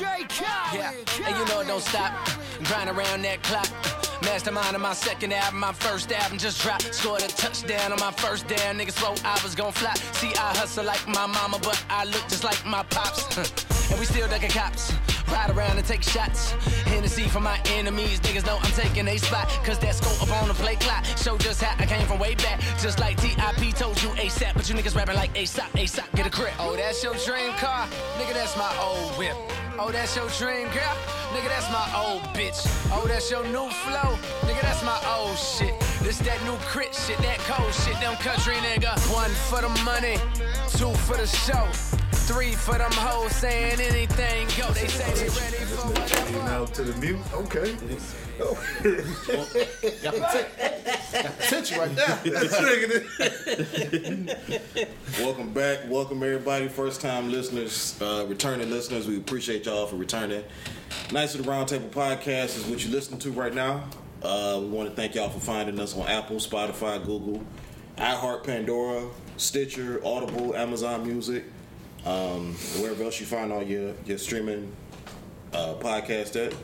Yeah, and you know it don't stop. Grind around that clock. Mastermind on my second album, my first album just dropped. Scored a touchdown on my first down. Niggas thought I was gon' fly. See, I hustle like my mama, but I look just like my pops. and we still ducking cops. Ride around and take shots. Hennessy for my enemies. Niggas know I'm taking a spot. Cause that scope up on the play clock. Show just how I came from way back. Just like TIP told you ASAP. But you niggas rapping like ASAP, ASAP, get a grip. Oh, that's your dream car? Nigga, that's my old whip. Oh, that's your dream girl? Nigga, that's my old bitch. Oh, that's your new flow? Nigga, that's my old shit. This that new crit shit, that cold shit, them country nigga. One for the money, two for the show. Three for them hoes saying anything go. They say they ready for whatever. Now to the mute. Okay. Oh. Attention right there. Welcome back. Welcome everybody. First time listeners, uh, returning listeners. We appreciate y'all for returning. Knights of the Roundtable Podcast is what you're listening to right now. Uh, we want to thank y'all for finding us on Apple, Spotify, Google, iHeart, Pandora, Stitcher, Audible, Amazon Music, um, wherever else you find all your your streaming uh, podcast at.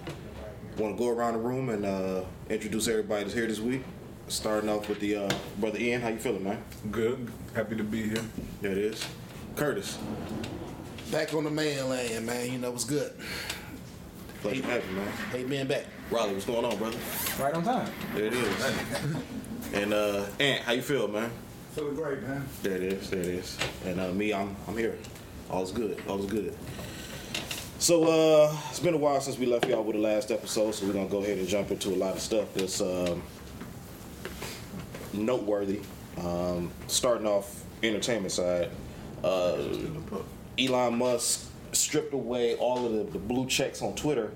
Want to go around the room and uh, introduce everybody that's here this week. Starting off with the uh, brother Ian. How you feeling, man? Good. Happy to be here. There it is. Curtis. Back on the mainland, man. You know what's good. Pleasure to have you, man. Hate being back. Rollie, what's going on, brother? Right on time. There it is. and uh, Ant, how you feel, man? Feeling great, man. There it is. There it is. And uh, me, I'm I'm here. All's good. All's good. So uh, it's been a while since we left y'all with the last episode, so we're gonna go ahead and jump into a lot of stuff that's um, noteworthy. Um, starting off entertainment side, uh, Elon Musk stripped away all of the, the blue checks on Twitter,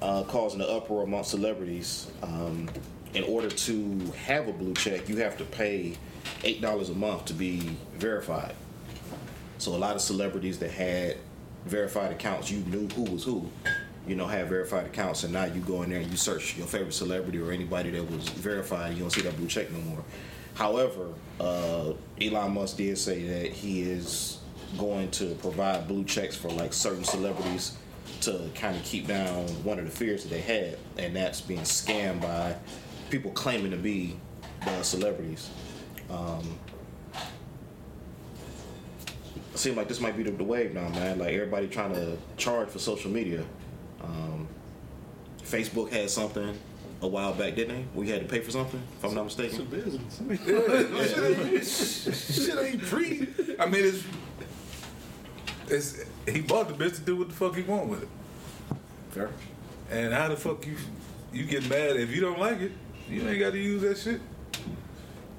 uh, causing an uproar among celebrities. Um, in order to have a blue check, you have to pay eight dollars a month to be verified. So a lot of celebrities that had verified accounts, you knew who was who. You know, had verified accounts, and now you go in there and you search your favorite celebrity or anybody that was verified. You don't see that blue check no more. However, uh, Elon Musk did say that he is going to provide blue checks for like certain celebrities to kind of keep down one of the fears that they had, and that's being scammed by people claiming to be the celebrities. Um, it seems like this might be the, the wave now, man. Like everybody trying to charge for social media. Um, Facebook had something a while back, didn't they? We had to pay for something, if I'm not mistaken. Shit ain't free. I mean, it's, it's he bought the bitch to do what the fuck he want with it. Fair. And how the fuck you you get mad if you don't like it? You ain't got to use that shit.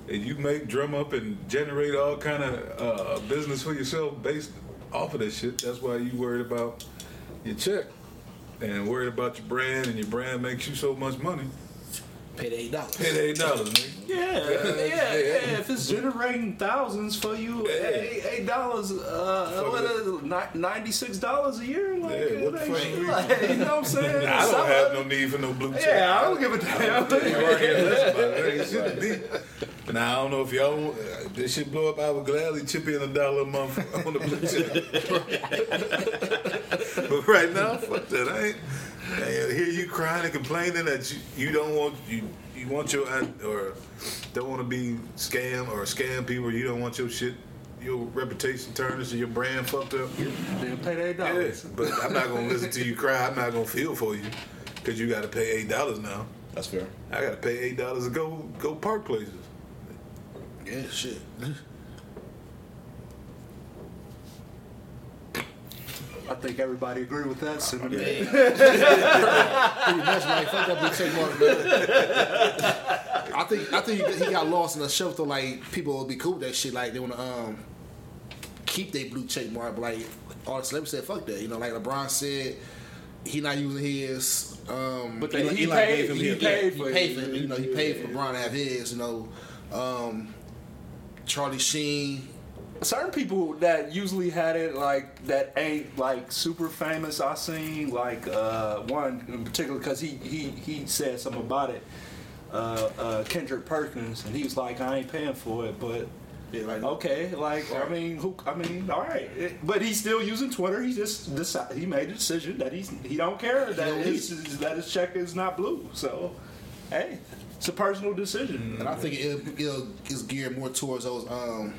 And you make drum up and generate all kind of uh, business for yourself based off of that shit. That's why you worried about your check and worried about your brand, and your brand makes you so much money. Pay the eight dollars. Pay the eight dollars, nigga. Yeah, yeah, yeah. If it's generating thousands for you, eight eight dollars, uh, what is ninety six dollars a year? Like, Yeah, what the fuck you- Like, you know what I'm saying? I don't Some have no need for no blue check. Yeah, I don't give a damn. You right here listening about it. Ain't shit to. Now I don't know if y'all want, uh, this shit blow up. I would gladly chip in a dollar a month on the blue check. but right now, fuck that. I ain't. Ain't hear you crying and complaining that you, you don't want you you want your uh, or don't want to be scam or scam people. You don't want your shit your reputation tarnished and your brand fucked up. Then pay the eight Yeah, dollars. but I'm not gonna listen to you cry. I'm not gonna feel for you because you got to pay eight dollars now. That's fair. I got to pay eight dollars to go go park places. Yeah, shit. I think everybody agree with that sentiment. Pretty much, like fuck that blue check mark, man. I think I think he got lost in the shuffle. Like people would be cool with that shit. Like they want to um keep their blue check mark. But like all the celebrities said, fuck that. You know, like LeBron said, he not using his. Um, But they- Eli- he Eli paid- gave him he his. paid he for paid it. for it. You know, he paid for LeBron to have his. You know, um, Charlie Sheen. Certain people that usually had it like that ain't like super famous. I seen like uh, one in particular because he he he said something about it. Uh, uh, Kendrick Perkins, and he was like, "I ain't paying for it," but Yeah, like- okay, like I mean, who? I mean, all right, It- but he's still using Twitter. He just decided, he made a decision that he's he don't care that his that his check is not blue. So, hey, it's a personal decision. And I think it, it'll, it's geared more towards those. Um,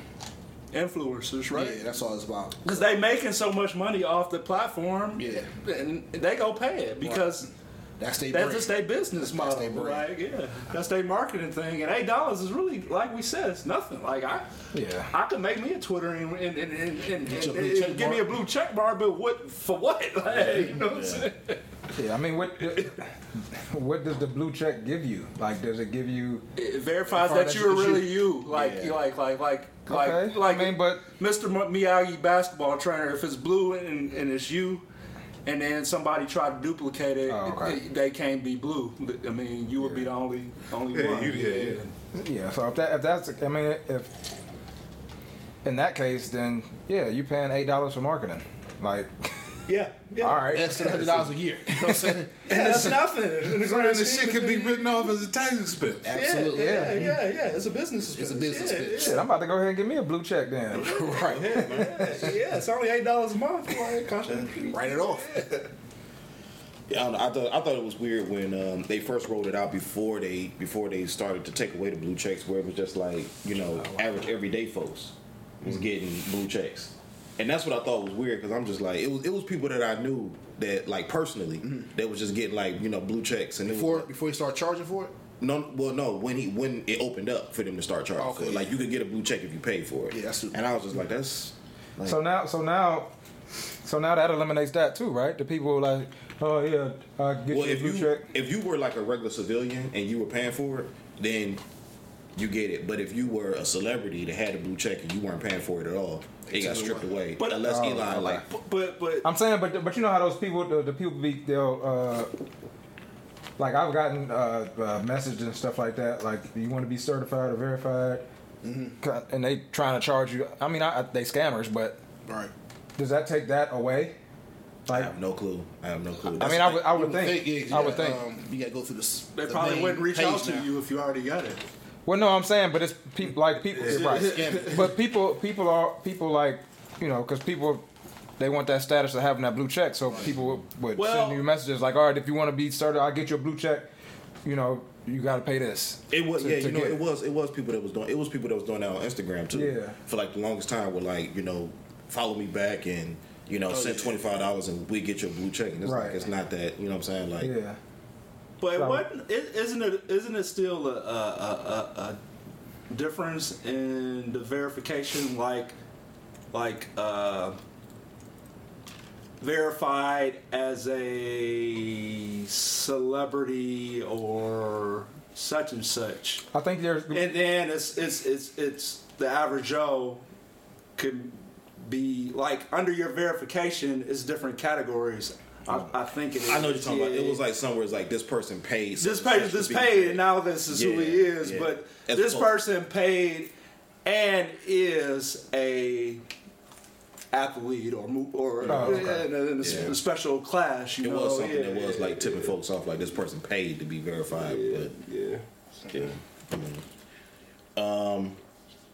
Influencers, right? Yeah, that's all it's about. Because they making so much money off the platform, Yeah. and they go pay it because That's their that's just their business That's model. Like, yeah, that's their marketing thing. And eight dollars is really, like we said, it's nothing. Like I, Yeah. I could make me a Twitter and and, and, and, and, and- give me a blue check bar, but what for what? Like, you know what I'm saying? Yeah, I mean, what what does the blue check give you? Like, does it give you? It verifies Verify that that you're it's really you. you. Like, Yeah. like, like, like, like, Okay, like. I mean, but- Mr. Miyagi basketball trainer, if it's blue and, and it's you, and then somebody try to duplicate it, Oh, okay. it- they can't be blue. I mean, you would be the only only Yeah, one. you- yeah, yeah. Yeah, so if that if that's I mean if in that case, then yeah, you're paying eight dollars for marketing. Like, Yeah, yeah. all right, That's hundred dollars a year. You know what I'm saying? And that's nothing. And grand the shit of could be written off as a tax expense. Absolutely. Yeah, yeah, yeah, yeah. It's a business expense. It's a business yeah, expense. shit, I'm about to go ahead and give me a blue check then. right. Yeah, yeah, yeah, it's only eight dollars a month. Like, Write it off. Yeah, I, don't know, I thought I thought it was weird when um, they first rolled it out before they before they started to take away the blue checks, where it was just like you know average everyday folks was getting blue checks, and that's what I thought was weird because I'm just like it was it was people that I knew that like personally mm-hmm. that was just getting like you know blue checks and it was Before like- before you start charging for it. no, well, no. When he when it opened up for them to start charging Okay, for it, like you could get a blue check if you paid for it. Yeah, that's true. And I was just like, that's like, So now, so now, so now that eliminates that too, right? The people like, oh yeah, I get well, you a if blue you check. if you were like a regular civilian and you were paying for it, then you get it. But if you were a celebrity that had a blue check and you weren't paying for it at all, it got stripped away. away. But- unless Oh, Elon like But but, but I'm saying, but but you know how those people, the, the people be they'll. Uh, like I've gotten uh, uh, messages and stuff like that. Like, do you want to be certified or verified, Mm-hmm. and they trying to charge you. I mean, I, I, they scammers, but Right. does that take that away? I have no clue. I have no clue. I mean, I would, I would You think, yeah, I would think. Um, you gotta go through this. they the probably wouldn't reach out to now. you if you already got it. Well, no, I'm saying, but it's people like people, right? But people, people are people like you know, because people they want that status of having that blue check. So people would, would Well- send you messages like, all right, if you want to be started, I'll get you a blue check. You know, you got to pay this. It was to- yeah, to you know, get it was it was people that was doing it was people that was doing that on Instagram too. Yeah. For like the longest time, were like you know, follow me back and you know, oh, send twenty five dollars and we get your blue check. And it's Right. like it's not that you know what I'm saying like. Yeah. But So- what isn't it? Isn't it still a, a, a, a, a difference in the verification, like like uh, verified as a celebrity or such and such, I think there's and then it's it's it's it's the average Joe could be like under your verification is different categories. I, I think it is. I know what you're talking about. It was like somewhere it's like this person paid. this such and page such this paid paid. and now this is who he is yeah. but As this opposed- person paid and is a athlete or or Oh, okay. in, a, in a Yeah. special class you It know was something yeah, that was yeah, like tipping folks off, like this person paid to be verified. But yeah yeah. Um,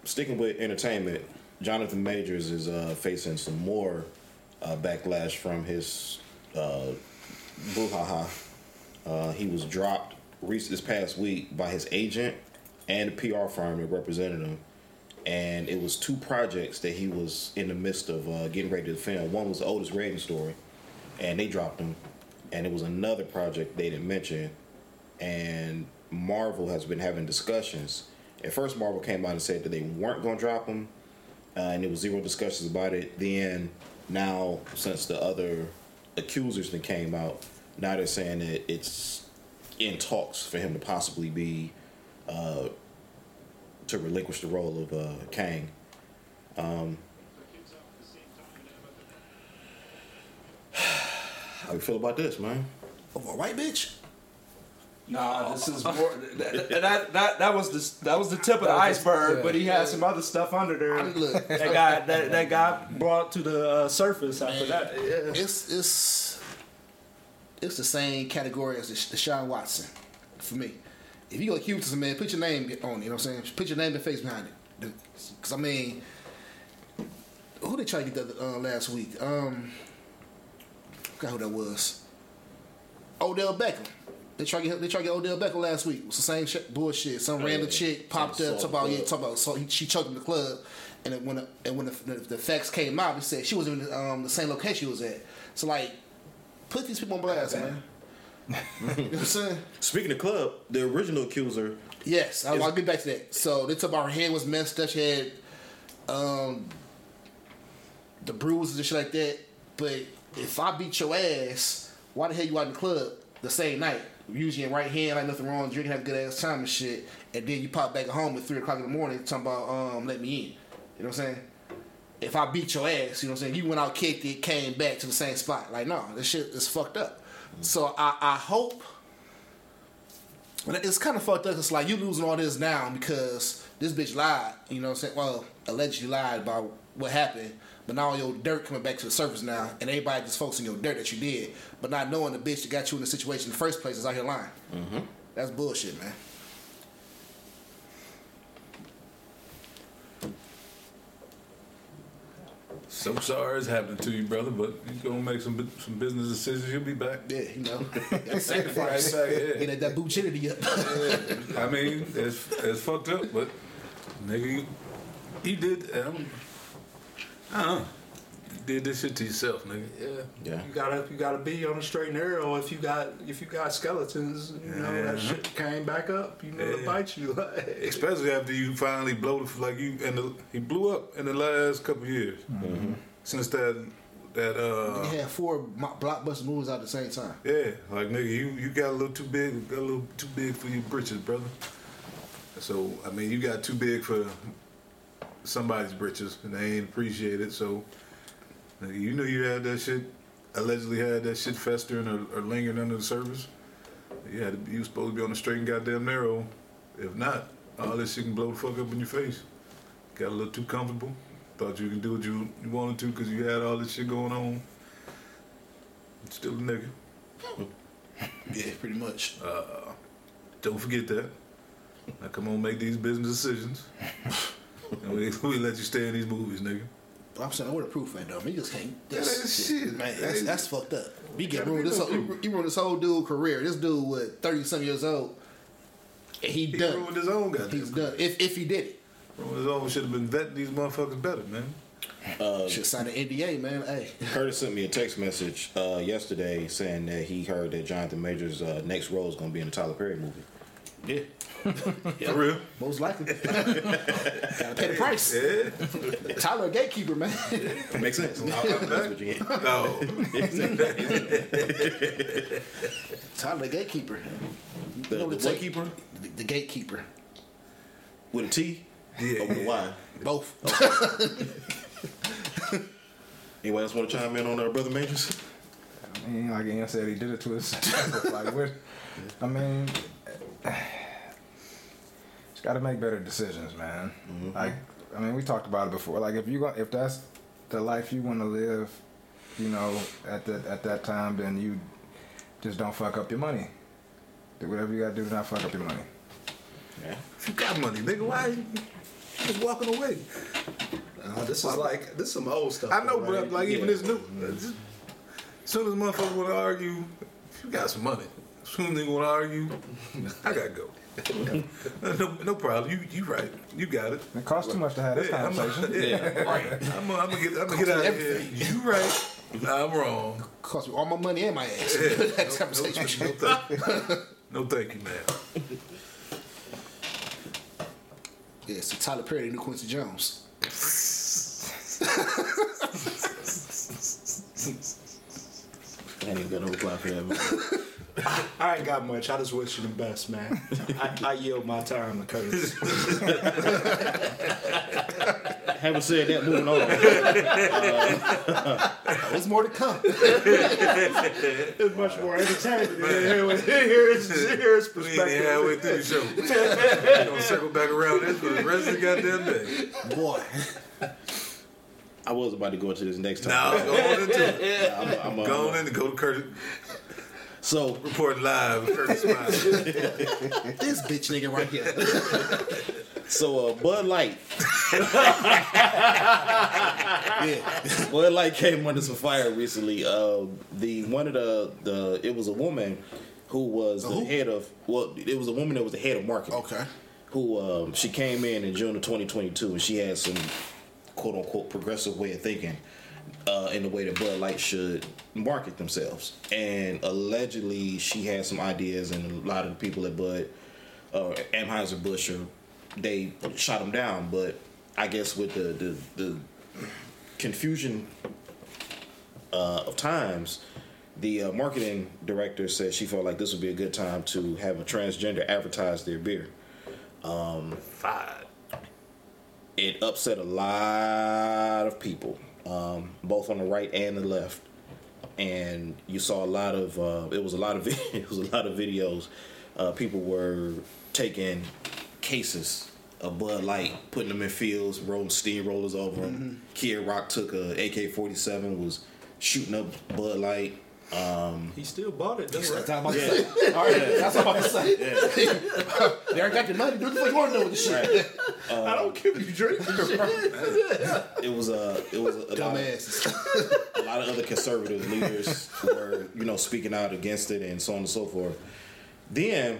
sticking with entertainment, Jonathan Majors is uh, facing some more uh, backlash from his uh, brouhaha. Uh, he was dropped this past week by his agent and the PR firm that represented him. And it was two projects that he was in the midst of uh, getting ready to film. One was the Otis Redding story, and they dropped him. And it was another project they didn't mention, and Marvel has been having discussions. At first, Marvel came out and said that they weren't going to drop him, uh, and there was zero discussions about it. Then, now since the other accusers that came out, now they're saying that it's in talks for him to possibly be uh, to relinquish the role of uh, Kang. Um, how you feel about this, man? Over a white bitch. Nah, this is more. That, that that that was the that was the tip of the iceberg, yeah. but he had some other stuff under there I look. that got that, that got brought to the uh, surface after that. Yeah. It's it's it's the same category as the Deshaun Watson for me. If you go accuse some man, put your name on it. You know what I'm saying? Put your name and face behind it. Because I mean, who they try to get the uh, last week? Um, I forgot who that was. Odell Beckham. They try to get they try to get Odell Beckham last week. It was the same shit, bullshit. Some Oh, random yeah. chick popped Some up, talk about yeah, talk about so he, she choked in the club, and then when the, and when the, the, the facts came out, they said she wasn't in um, the same location she was at. So like, put these people on blast, man. you know what I'm saying? Speaking of club, the original accuser Yes, I, I'll get back to that. So they talk about her hand was messed up. She had um, the bruises and shit like that. But if I beat your ass, why the hell you out in the club the same night? Using your right hand, like nothing wrong, drinking, have a good ass time and shit. And then you pop back at home at three o'clock in the morning talking about um, let me in. You know what I'm saying? If I beat your ass, you know what I'm saying? You went out, kicked it, came back to the same spot. Like, no, this shit is fucked up. So I, I hope but it's kind of fucked up. It's like you losing all this now because this bitch lied. You know what I'm saying? Well, allegedly lied about what happened. But now your dirt coming back to the surface now, and everybody just focusing your dirt that you did, but not knowing the bitch that got you in the situation in the first place is out here lying. Mm-hmm. That's bullshit, man. So sorry it's happening to you, brother, but you're gonna make some some business decisions. You'll be back. Yeah, you know, that's sacrifice. Right back, yeah. Get that bullshitity up. I mean, it's it's fucked up, but nigga, you, you did. Um, I don't. You did this shit to yourself, nigga. Yeah. Yeah. You gotta you gotta be on the straight and narrow if you got if you got skeletons, you know, that Yeah. shit came back up, you know, to Yeah. bite you. Especially after you finally blow the like you and the, he blew up in the last couple of years. Mm-hmm. Since that that uh He had four blockbuster movies out at the same time. yeah, like nigga, you you got a little too big, got a little too big for your britches, brother. So I mean, you got too big for somebody's britches, and they ain't appreciate it. So you knew you had that shit, allegedly had that shit festering or, or lingering under the surface. You had to, be- you was supposed to be on the straight and goddamn narrow. If not, all this shit can blow the fuck up in your face. Got a little too comfortable. Thought you could do what you, you wanted to because you had all this shit going on. Still a nigga. Yeah, pretty much. Uh, don't forget that. Now come on, make these business decisions. and we, we let you stay in these movies, nigga. I'm saying, where the proof at though? Man, you just can't. Yeah, That's, that's shit. man. That's, that's fucked up. We get ruined this whole. You, you ruined this whole dude career. This dude was thirty some years old. And he, He done. ruined his own goddamn. He's done. If if he did it, Ruined his own. Should have been vetting these motherfuckers better, man. Uh, should sign an NDA, man. Hey, Curtis sent me a text message uh, yesterday saying that he heard that Jonathan Majors' uh, next role is going to be in the Tyler Perry movie. yeah, For real? most likely. Gotta pay the price. Yeah. Tyler, gatekeeper, man. Makes sense. I'm That's what you get. No. Tyler, gatekeeper. The, You know the what it take? keeper The, the gatekeeper. with a T Yeah. or with a Y. Both. Anyone else want to chime in on our brother Majors? I mean, like Ian said, he did it to himself. like, what? I mean, just got to make better decisions, man. Like, I mean, we talked about it before. Like, if you go, if that's the life you want to live, you know, at that at that time, then you just don't fuck up your money. Do whatever you got to do to not fuck up your money. Yeah. If you got money, nigga, why you just walking away? Uh, this is like this is some old stuff. I know, right? but like even this new. As soon as motherfuckers want to argue, if you got some money, as soon as they want to argue, I gotta go. No, no problem. You you right. You got it. It costs too much to have this Yeah, I'm, conversation. yeah, right. I'm gonna I'm get I'm gonna get out of here. You right. I'm wrong. Cost me all my money and my ass. Next No, conversation. no, thank you. no thank you, man. Yeah, so Tyler Perry, the new Quincy Jones. I ain't even got no reply for that. Man. I ain't got much. I just wish you the best, man. I, I yield my time to Curtis. Having said that, moving on. There's more to come. It's much more entertaining than hear his, hear his, We ain't halfway perspective. through the show. we gonna circle back around this for the rest of the goddamn day. Boy. I was about to go into this next time. Now topic. go on into it. I'm, I'm, uh, Go on in and go to Curtis. So, Report live. Curtis This bitch nigga right here. so uh, Bud Light Yeah. well, like came under some fire recently. Uh, the one of the the it was a woman who was the who? head of well, it was a woman that was the head of marketing. Okay. Who um, she came in in June of 2022 and she had some quote unquote progressive way of thinking uh, in the way that Bud Light should market themselves. And allegedly, she had some ideas, and a lot of the people at Bud uh, Anheuser Busch they shot him down. But I guess with the the, the confusion uh, of times, the uh, marketing director said she felt like this would be a good time to have a transgender advertise their beer. Five. It upset a lot of people, um, both on the right and the left, and you saw a lot of. Uh, it was a lot of it was a lot of videos. Uh, people were taking cases of Bud Light, putting them in fields, rolling steamrollers over them. Kid Rock took a AK forty seven, was shooting up Bud Light. He still bought it. Though, That's right? what I'm about to say. All right, that's what I'm about to say. they already got the money. Do what the fuck you want to do with this shit. I don't care if you drink. It was a it was a, a lot of, a lot of other conservative leaders were, you know, speaking out against it and so on and so forth. Then,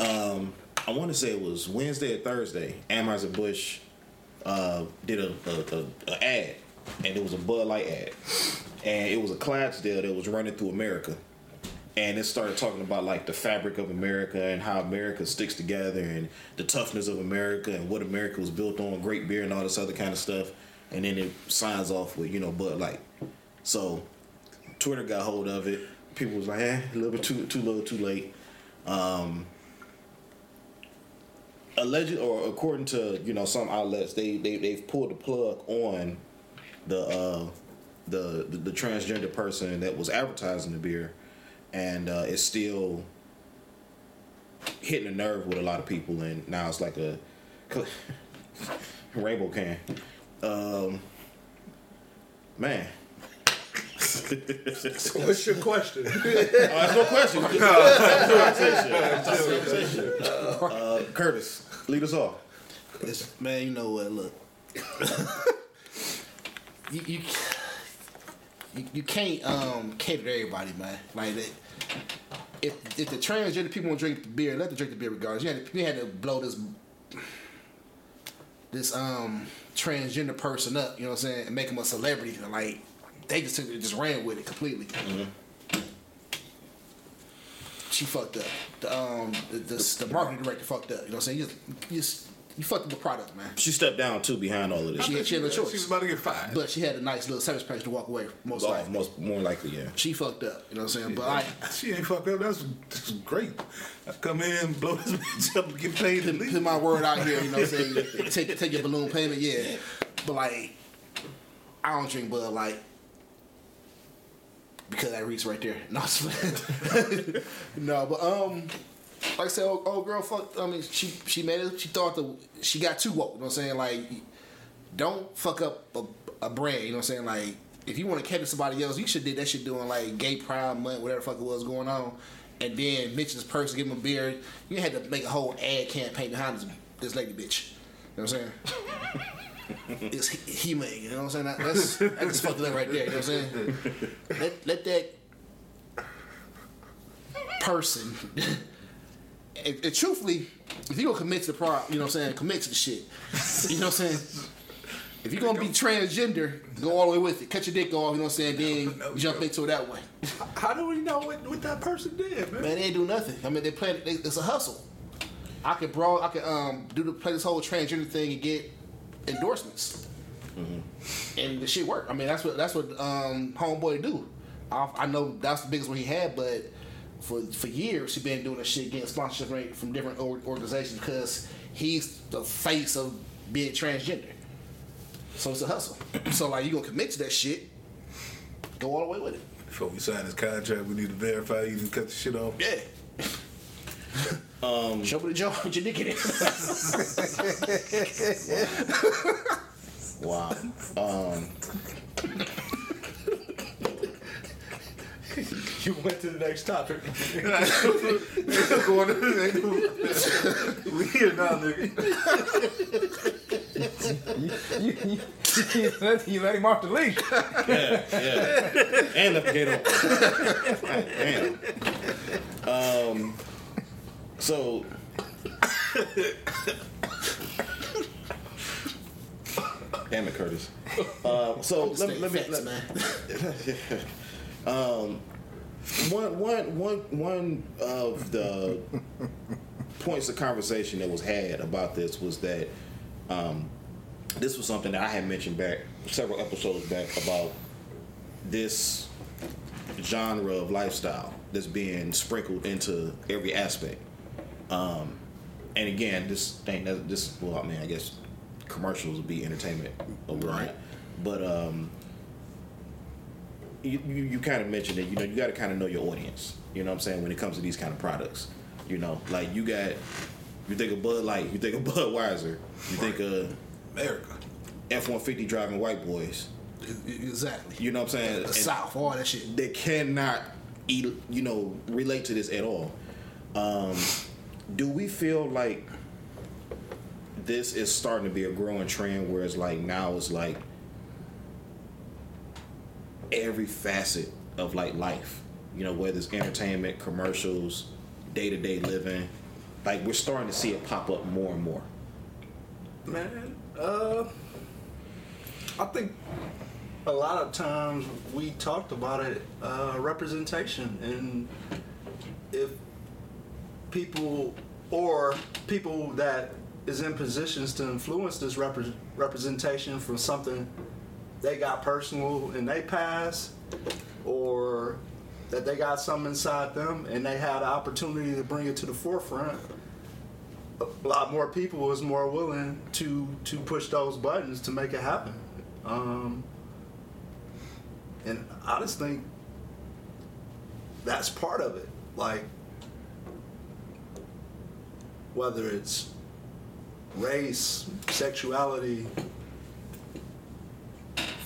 um, I want to say it was Wednesday or Thursday. Anheuser Busch uh, did a, a, a, a ad, and it was a Bud Light ad, and it was a Clydesdale that was running through America, and it started talking about like the fabric of America and how America sticks together and the toughness of America and what America was built on, great beer and all this other kind of stuff, and then it signs off with you know Bud Light. So Twitter got hold of it. People was like, eh, a little bit too too little, too late. Um, alleged or according to you know some outlets, they they they've pulled the plug on the uh, the, the the transgender person that was advertising the beer, and uh, it's still hitting a nerve with a lot of people, and now it's like a rainbow can. Um, man. What's your question? Uh, that's no question. We just- uh, Curtis, lead us off. It's- man, you know what? Look, you, you you you can't um cater to everybody, man. Like that. If if the transgender people want to drink the beer, let them drink the beer regardless. You had to, you had to blow this this um transgender person up. You know what I'm saying? And make him a celebrity. Like they just took it, just ran with it completely. She fucked up. The um the, the, the marketing director fucked up. You know what I'm saying? You just, you just you fucked up the product, man. She stepped down too behind all of this. She had, she had no choice. She was about to get fired. But she had a nice little service package to walk away. Most Oh, likely, most more likely, yeah. she fucked up. You know what I'm saying? But I, she ain't fucked up. That's, that's great. I come in, blow this bitch up, get paid to put my word out here. You know what I'm saying? take take your balloon payment, yeah. But like, I don't drink Bud Light because that Reese right there. No, I'm just playing. no, but um, like I said, old, old girl fucked. I mean, she she made it. She thought the she got too woke. You know what I'm saying? Like, don't fuck up a, a brand. You know what I'm saying? Like, if you want to catch somebody else, you should did that shit doing like gay pride month, whatever the fuck it was going on, and then mention this person, give him a beer. You had to make a whole ad campaign behind this, this lady bitch. You know what I'm saying? it's he, made. You know what I'm saying? That, that's that's fucked up right there. You know what I'm saying? Let let that person. and, and truthfully, if you gonna commit to the pro, you know what I'm saying, commit to the shit. You know what I'm saying? If you're gonna be transgender, go all the way with it. Cut your dick off, you know what I'm saying, then jump into it that way. How do we know what, what that person did, man? Man, they ain't do nothing. I mean, they play. They, it's a hustle. I could brawl. I could um do the play this whole transgender thing and get endorsements, and the shit work. I mean, that's what that's what um homeboy do. I, I know that's the biggest one he had, but for for years he's been doing this shit, getting sponsorship rate from different organizations because he's the face of being transgender. So it's a hustle. so like you gonna commit to that shit, go all the way with it. Before we sign this contract, we need to verify you didn't cut the shit off. Yeah. Um, Show me the jaw with your dick in it. Wow. Um, You went to the next topic. Going to- we here now, nigga. you, you, you, you let, you let him off the leash. Yeah, yeah. and left the gate open. Damn. Um, so. Damn it, Curtis. Uh, so let, me- let me facts, let, man. um, one, one, one, one of the points of conversation that was had about this was that um, this was something that I had mentioned back several episodes back about this genre of lifestyle that's being sprinkled into every aspect. Um, and again, this thing, that- this, well, I mean, I guess commercials would be entertainment. Right. But um, you, you, you kind of mentioned it. You know, you got to kind of know your audience. You know what I'm saying when it comes to these kind of products. You know, like you got, you think of Bud Light, you think of Budweiser, you think of America. F-150 driving white boys. Exactly. You know what I'm saying? The And South, all that shit. They cannot, eat, you know, relate to this at all. Um, do we feel like this is starting to be a growing trend where it's like now it's like every facet of like life, you know, whether it's entertainment, commercials, day to day living, like we're starting to see it pop up more and more. Man, uh, I think a lot of times we talked about it, uh, representation, and if people or people that is in positions to influence this repre- representation from something they got personal in they past, or that they got something inside them and they had the opportunity to bring it to the forefront a lot more people was more willing to to push those buttons to make it happen. Um, and I just think that's part of it. Like whether it's race, sexuality,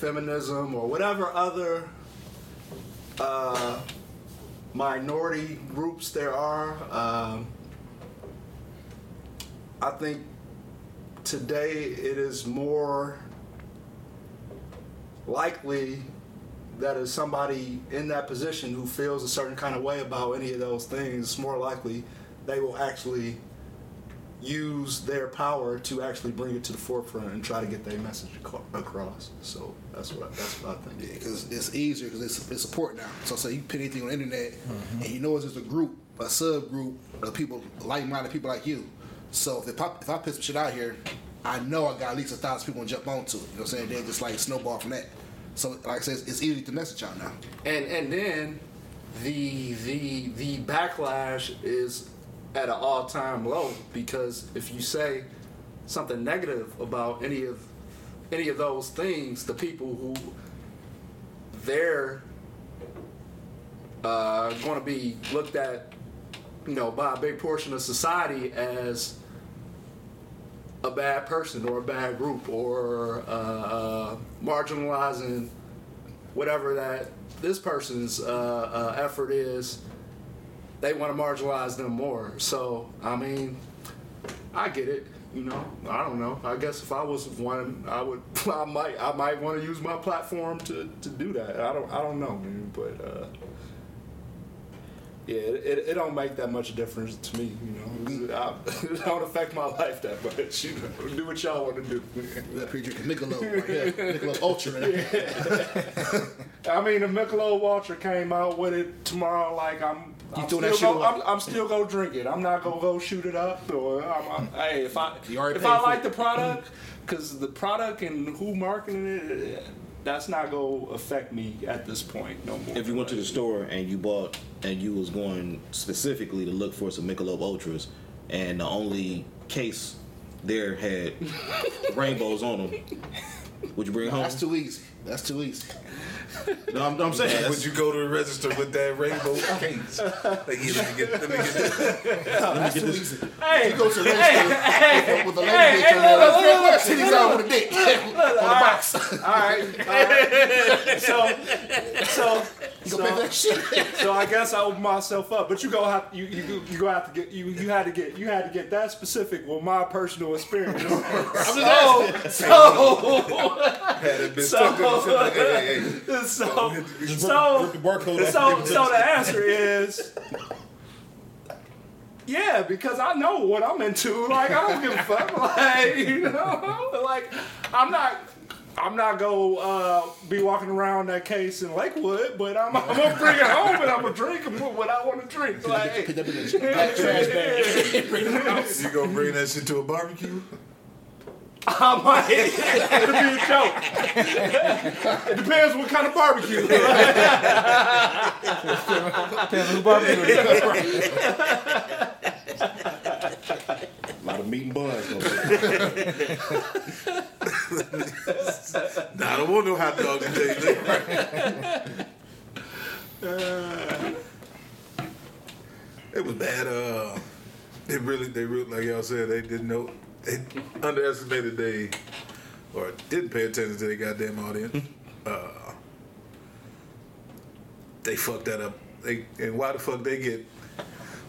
feminism, or whatever other uh, minority groups there are. Um, I think today it is more likely that is somebody in that position who feels a certain kind of way about any of those things, it's more likely they will actually use their power to actually bring it to the forefront and try to get their message across. So that's what I, that's what I think. because it's easier because it's, it's support now. So say you put anything on the internet, mm-hmm. and you know it's just a group, a subgroup of people, like-minded people like you. So if, I, if I put some shit out here, I know I got at least a thousand people to jump onto it. You know what I'm saying? They just like snowball from that. So like I said, it's easy to message out now. and and then the the the backlash is at an all time low because if you say something negative about any of any of those things, the people who they're uh, going to be looked at, you know, by a big portion of society as a bad person or a bad group or uh, uh, marginalizing whatever that this person's uh, uh, effort is, they want to marginalize them more. So I mean, I get it. You know, I don't know. I guess if I was one, I would. I might. I might want to use my platform to, to do that. I don't. I don't know, man. But uh, yeah, it, it, don't make that much difference to me. You know, I, it don't affect my life that much. You know, do what y'all want to do. Here drinking Michelob right here, Michelob Ultra. Right I mean, if Michelob Ultra came out with it tomorrow, like I'm, I'm still, go. I'm, I'm still gonna drink it. I'm not gonna go shoot it up. Or I'm, I'm, hey, if I You if I like it. the product, because the product and who marketing it, that's not gonna affect me at this point no more. If you went to the store and you bought and you was going specifically to look for some Michelob Ultras, and the only case there had rainbows on them, would you bring it home? That's too easy. That's too easy. no, I'm, I'm saying. Would you go to the register with that rainbow case? Like, yeah, let me get, let me get that. That's too easy. hey, You go to the register with a lady bitch on there. Like, "Where titties out with a dick on the rocks. All right. All right. So, so, You gonna pay for that shit? so I guess I opened myself up. But you go have you you you go have to get you you had to get you had to get that specific with my personal experience. so, so, Had it been stuck in the shit like, hey, hey, hey. so, so, the barcode so, so the answer is. Yeah, because I know what I'm into. Like I don't give a fuck. Like you know, like I'm not. I'm not gonna uh, be walking around that case in Lakewood, but I'm, I'm gonna bring it home and I'm gonna drink and put what I want to drink. Like, Put that in the trash bag. Bring it out. You gonna bring that shit to a barbecue? I might. It'll be a joke. it depends what kind of barbecue. Depends who barbecue it is. A lot of meat and buns. gonna be. Nah, I don't want no hot dog and JJ. it was bad. Uh, they really, they really, like y'all said, they didn't know, they underestimated they, or didn't pay attention to their goddamn audience. uh, they fucked that up. They and why the fuck they get,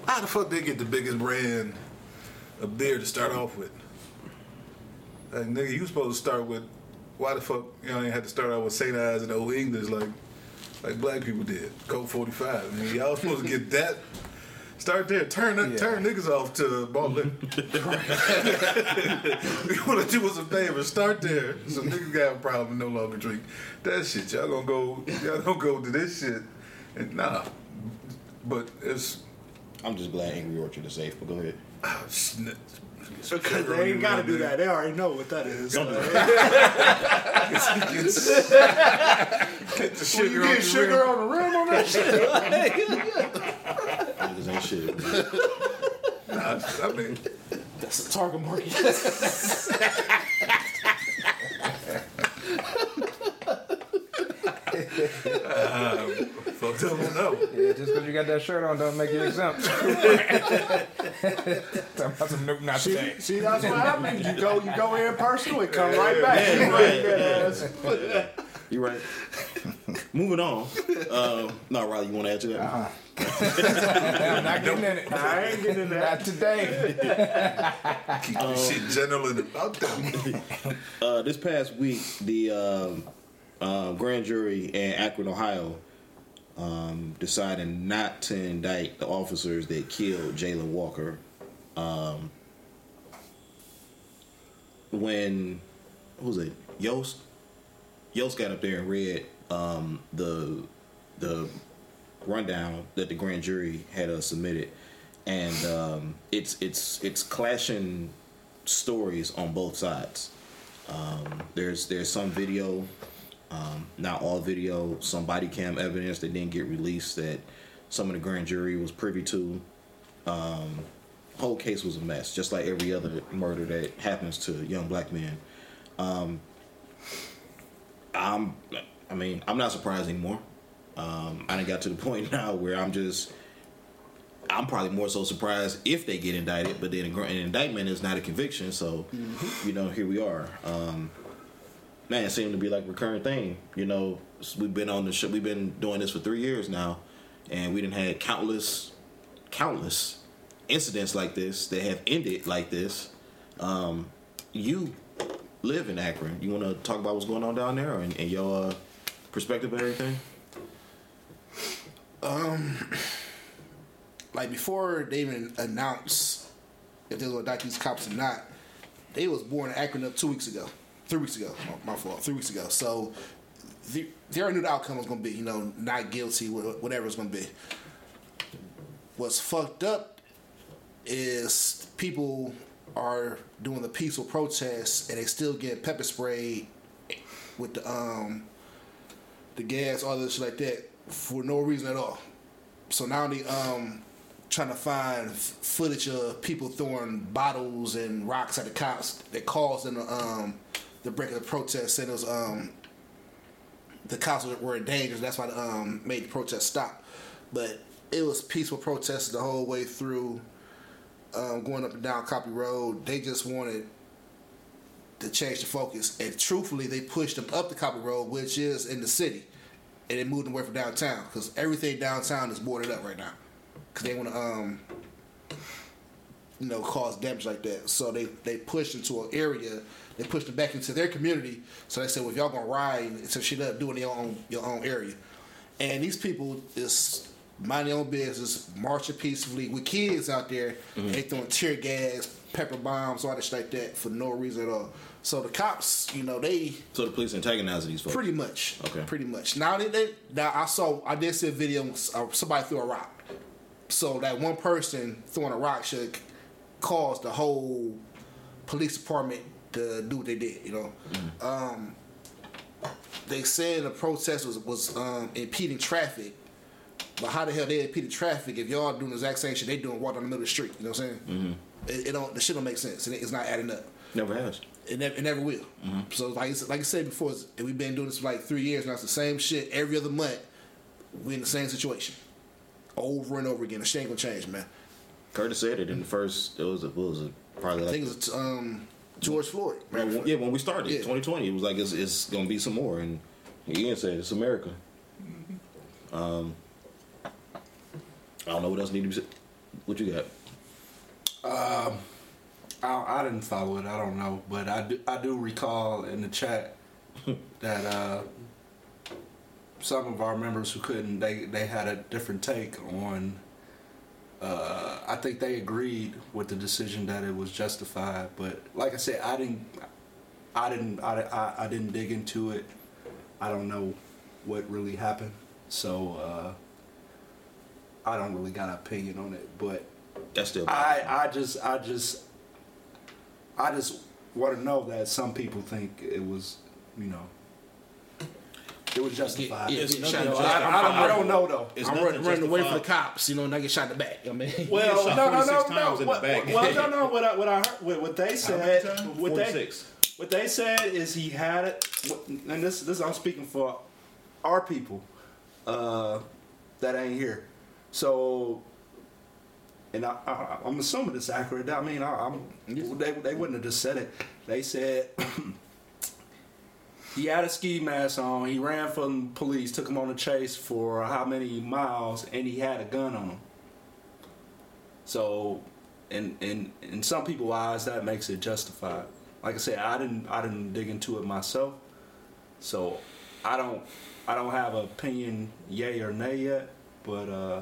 how the fuck they get the biggest brand of beer to start off with? Like, nigga, you supposed to start with why the fuck you know you had to start out with St. Ides and Old English like like black people did. Colt 45. I mean, y'all supposed to get that. Start there. Turn Yeah. turn niggas off to ball liquor. we want to do us a favor. Start there. So niggas got a problem and no longer drink that shit. Y'all gonna go. Y'all gonna go to this shit. And nah. But it's I'm just glad Angry Orchard is safe, but go ahead. Snit. Because they ain't got to do that. They already know what that is. Don't do Like, Get the sugar you on get the sugar rim. on the rim on that shit. Niggas ain't shit. man. Nah, I mean, That's a target market. folks um, don't know. Yeah, just because you got that shirt on don't make you exempt. Talking about some nope, not today. See, that's what happens. You go, you go in personal, it come right back. You right there, ass. You right. Moving on. Um, no, Riley, you want to add to that? I'm not getting in it. I ain't getting in that. Not today. Keep this shit general and about them. Uh, this past week, the um, uh, grand jury in Akron, Ohio, um, decided not to indict the officers that killed Jayland Walker. Um, when who was it? Yost. Yost got up there and read um, the the rundown that the grand jury had uh, submitted, and um, it's it's it's clashing stories on both sides. Um, there's there's some video, um, not all video, some body cam evidence that didn't get released that some of the grand jury was privy to. Um, whole case was a mess, just like every other murder that happens to young black men. Um, I'm, I mean, I'm not surprised anymore. Um, I done got to the point now where I'm just, I'm probably more so surprised if they get indicted, but then an indictment is not a conviction, so you know here we are. Um, man, it seemed to be like a recurring thing. You know, we've been on the show, we've been doing this for three years now, and we didn't had countless, countless incidents like this that have ended like this. Um, you live in Akron. You want to talk about what's going on down there and, and your uh, perspective of everything? Um, like before they even announced if they was gonna indict these cops or not, they was born in Akron up two weeks ago, three weeks ago. My, my fault, three weeks ago. So the, they already knew the outcome was gonna be, you know, not guilty, whatever it's gonna be. What's fucked up is people are doing the peaceful protests and they still get pepper sprayed with the um the gas, all this shit like that for no reason at all. So now they um trying to find footage of people throwing bottles and rocks at the cops that caused them to um the break of the protest. Saying it was um the cops were, in danger. That's why they um made the protest stop. But it was peaceful protests the whole way through. Um, going up and down Copley Road, they just wanted to change the focus. And truthfully, they pushed them up the Copley Road, which is in the city, and they moved them away from downtown because everything downtown is boarded up right now because they want to um you know cause damage like that. So they they pushed into an area. They pushed them back into their community. So they said, "Well, if y'all gonna ride, so shit up, doing your own your own area." And these people is mind their own business, marching peacefully with kids out there. Mm-hmm. They throwing tear gas, pepper bombs, all that shit like that for no reason at all. So the cops, you know, they So the police antagonizing these folks. Pretty much. Okay. Pretty much. Now they, they now I saw I did see a video somebody threw a rock. So that one person throwing a rock should cause the whole police department to do what they did. You know. Um, they said the protest was was um, impeding traffic. But how the hell they impeding traffic if y'all doing the exact same shit they doing walking down the middle of the street? You know what I'm saying? It, it don't the shit don't make sense. It, it's not adding up. Never has. It never, it never will. So like like I said before, we've been doing this for like three years now. It's the same shit every other month. We in the same situation, over and over again. The shit ain't gonna change, man. Curtis said it in the first. It was a, what was it? Probably I like think it's um, George Floyd. Right, when- yeah, when we started, Yeah. 2020, it was like it's, it's gonna be some more, and Ian said it's America. Um, I don't know what else need to be said. What you got? I, I didn't follow it. I don't know, but I do, I do recall in the chat that uh, some of our members who couldn't they they had a different take on. Uh, I think they agreed with the decision that it was justified, but like I said, I didn't, I didn't, I, I, I didn't dig into it. I don't know what really happened, so uh, I don't really got an opinion on it. But That's still. I, I just, I just, I just want to know that some people think it was, you know, it was justified. Yeah, it's Yeah, nothing shot- just- I, I, don't, I don't know though. It's I'm running, running away from the cops, you know, and I get shot in the back. I mean, Well, shot no, no, 46 no, no. in What, well, no, no. What I, what I heard, what, what they said, what they, what they said is he had it, and this, this I'm speaking for our people uh, that ain't here. So, and I, I, I'm assuming it's accurate. I mean, I, I'm, they, they wouldn't have just said it. They said he had a ski mask on. He ran from police, took him on a chase for how many miles, and he had a gun on him. So, in in in some people's eyes, that makes it justified. Like I said, I didn't I didn't dig into it myself, so I don't I don't have an opinion, yay or nay yet. But uh,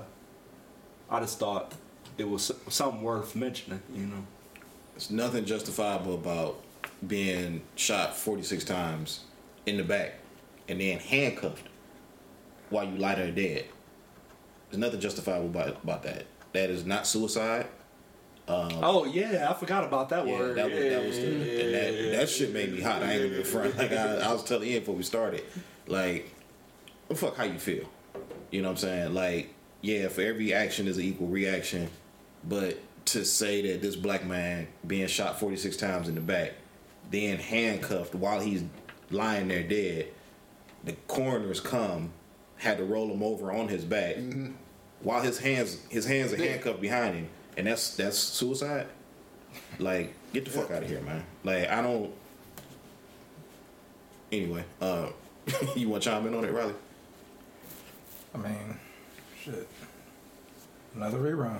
I just thought it was something worth mentioning. You know. There's nothing justifiable about being shot 46 times in the back and then handcuffed while you lie there dead. There's nothing justifiable about, about that. That is not suicide. Um, oh yeah, I forgot about that Yeah, word. that was, that was the, Yeah, and that, that shit made me hot. I ain't gonna front. Like I, I was telling Ian before we started, like, well, fuck how you feel. You know what I'm saying? Like, yeah, for every action is an equal reaction, but to say that this black man being shot 46 times in the back, then handcuffed while he's lying there dead, the coroners come, had to roll him over on his back, while his hands his hands are handcuffed behind him, and that's that's suicide. Like, get the fuck out of here, man. Like, I don't. Anyway, uh, you want to chime in on it, Riley? I mean, shit. Another rerun.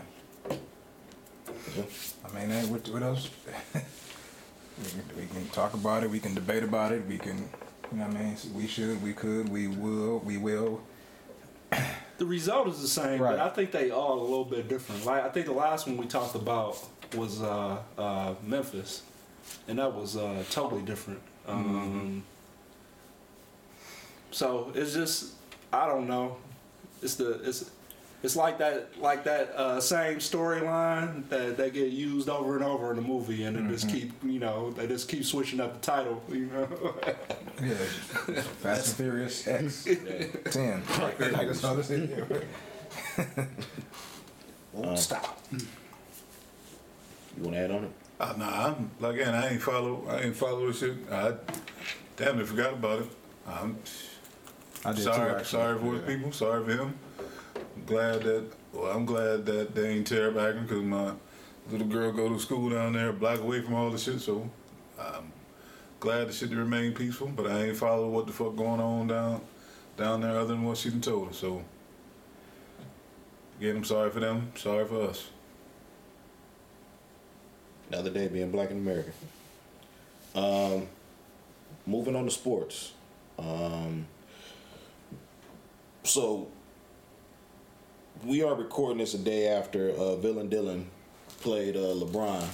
I mean, what, what else? we, can, we can talk about it. We can debate about it. We can, you know what I mean? We should, we could, we will, we will. The result is the same, Right. but I think they all a little bit different. Like I think the last one we talked about was uh, uh, Memphis, and that was uh, totally different. Um, So it's just I don't know. It's the it's it's like that like that uh, same storyline that they get used over and over in the movie, and they just keep you know they just keep switching up the title. You know. Yeah. Fast and Furious X. 10. Like, like this other city. won't stop. You want to add on it? Uh, nah, I'm like again. I ain't follow. I ain't follow this shit. I damn near forgot about it. I'm I did sorry. too, actually. sorry for Yeah. the people. Sorry for him. I'm glad that. Well, I'm glad that they ain't teabagging because my little girl go to school down there, block away from all the shit. So, um, glad the shit to remain peaceful, but I ain't follow what the fuck going on down down there other than what she done told us. So again, I'm sorry for them, sorry for us. Another day being black in America. Um, moving on to sports. Um, so we are recording this a day after uh, Villain Dillon played uh, LeBron,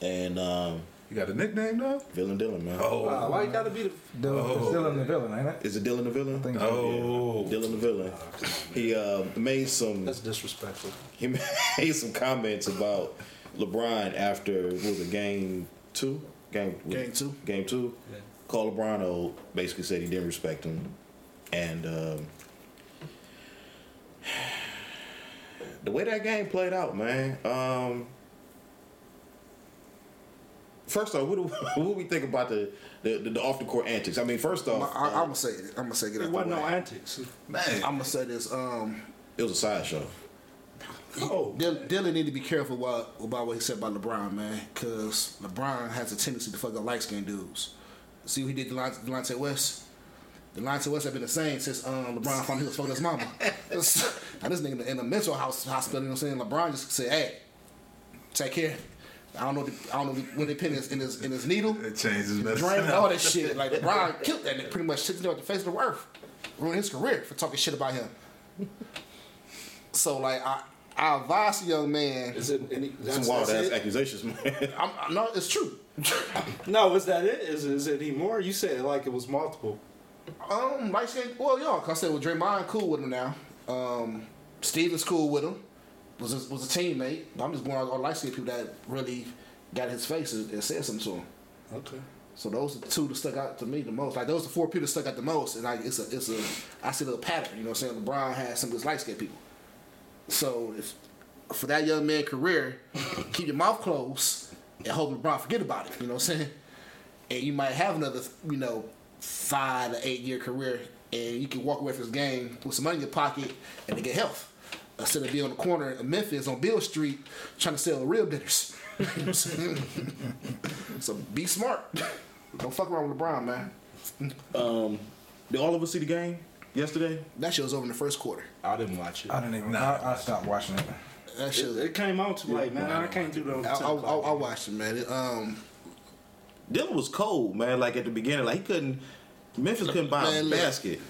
and um, You got a nickname now? Villain Dillon, man. Oh, Wow, why you gotta be the Dillon, it's Dillon the villain, ain't it? Is it Dillon the villain? think oh. Dillon the villain. He uh, made some That's disrespectful. he made some comments about LeBron after what was it game two? Game Game two. Game two. Yeah. Called LeBron old. Basically said he didn't respect him, and um, the way that game played out, man. Um, first off, what do, what we think about the the, the, the off the court antics? I mean, first off, I, uh, I'm gonna say it. I'm gonna say it. There Out wasn't the no antics. Man. I'm gonna say this. Um, it was a sideshow. Oh, Dillon, Dillon need to be careful about, about what he said about LeBron, man, because LeBron has a tendency to fuck up light skinned dudes. See what he did to Delonte, Delonte West? to us have been the same since um, LeBron found he was fucking his mama. now this nigga in the mental house hospital, you know what I'm saying? LeBron just said, "Hey, take care." I don't know. The, I don't know when they pin his in his in his needle, It changes medicine. drain all that shit. Like LeBron killed that nigga, pretty much took him off the face of the earth, ruined his career for talking shit about him. So like I, I advise the young man. is it any? That's, Some wild that's ass it? accusations, man. I'm, I'm no, it's true. No, is that it? Is is it any more? You said like it was multiple. Um, light skin. Well, yeah, cause I said, well, Draymond cool with him now. Um, Steven's cool with him. Was a, was a teammate. I'm just going on all light skinned people that really got his face and, and said something to him. Okay. So those are the two that stuck out to me the most. Like those are the four people that stuck out the most, and like it's a it's a I see a little pattern. You know what I'm saying? LeBron has some of his light skinned people. So if for that young man career, keep your mouth closed and hope LeBron forget about it. You know what I'm saying? And you might have another you know five to eight year career, and you can walk away from this game with some money in your pocket and to get health. Instead of being on the corner of Memphis on Beale Street trying to sell real dinners. You know what I'm saying? so be smart. Don't fuck around with LeBron, man. Um, did all of us see the game yesterday? That shit was over in the first quarter. I didn't watch it. I didn't even. I, I stopped watching it. That shit. It, it came out too late, man. I can't do those. I, I, I, I watched it, man. It, um, Dillon was cold, man. Like at the beginning, like he couldn't. Memphis couldn't buy a Man, look. basket.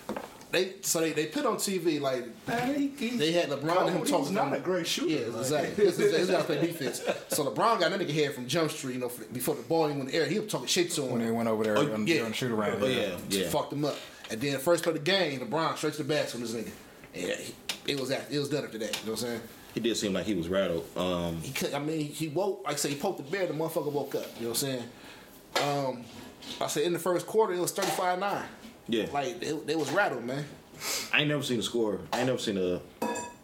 they so they, they put on TV like Man, he, he, they had LeBron and him talking. He's talking. not a great shooter. Yeah, Like- exactly. This is he's got to play defense. So LeBron got that nigga head from Jump Street, you know, for, before the ball even went in the air. He was talking shit to him. When they went over there Oh, on, yeah. on shoot around. Oh yeah, yeah. fucked him up. And then first play of the game, LeBron straight to the basket on this nigga. Yeah, he, it was at, it was done after that. You know what I'm saying? He did seem like he was rattled. Um, He could, I mean, he woke, like I say, he poked the bear, the motherfucker woke up. You know what I'm saying? Um, I said in the first quarter, it was 35 9. Yeah. Like, they, they was rattled, man. I ain't never seen a score. I ain't never seen a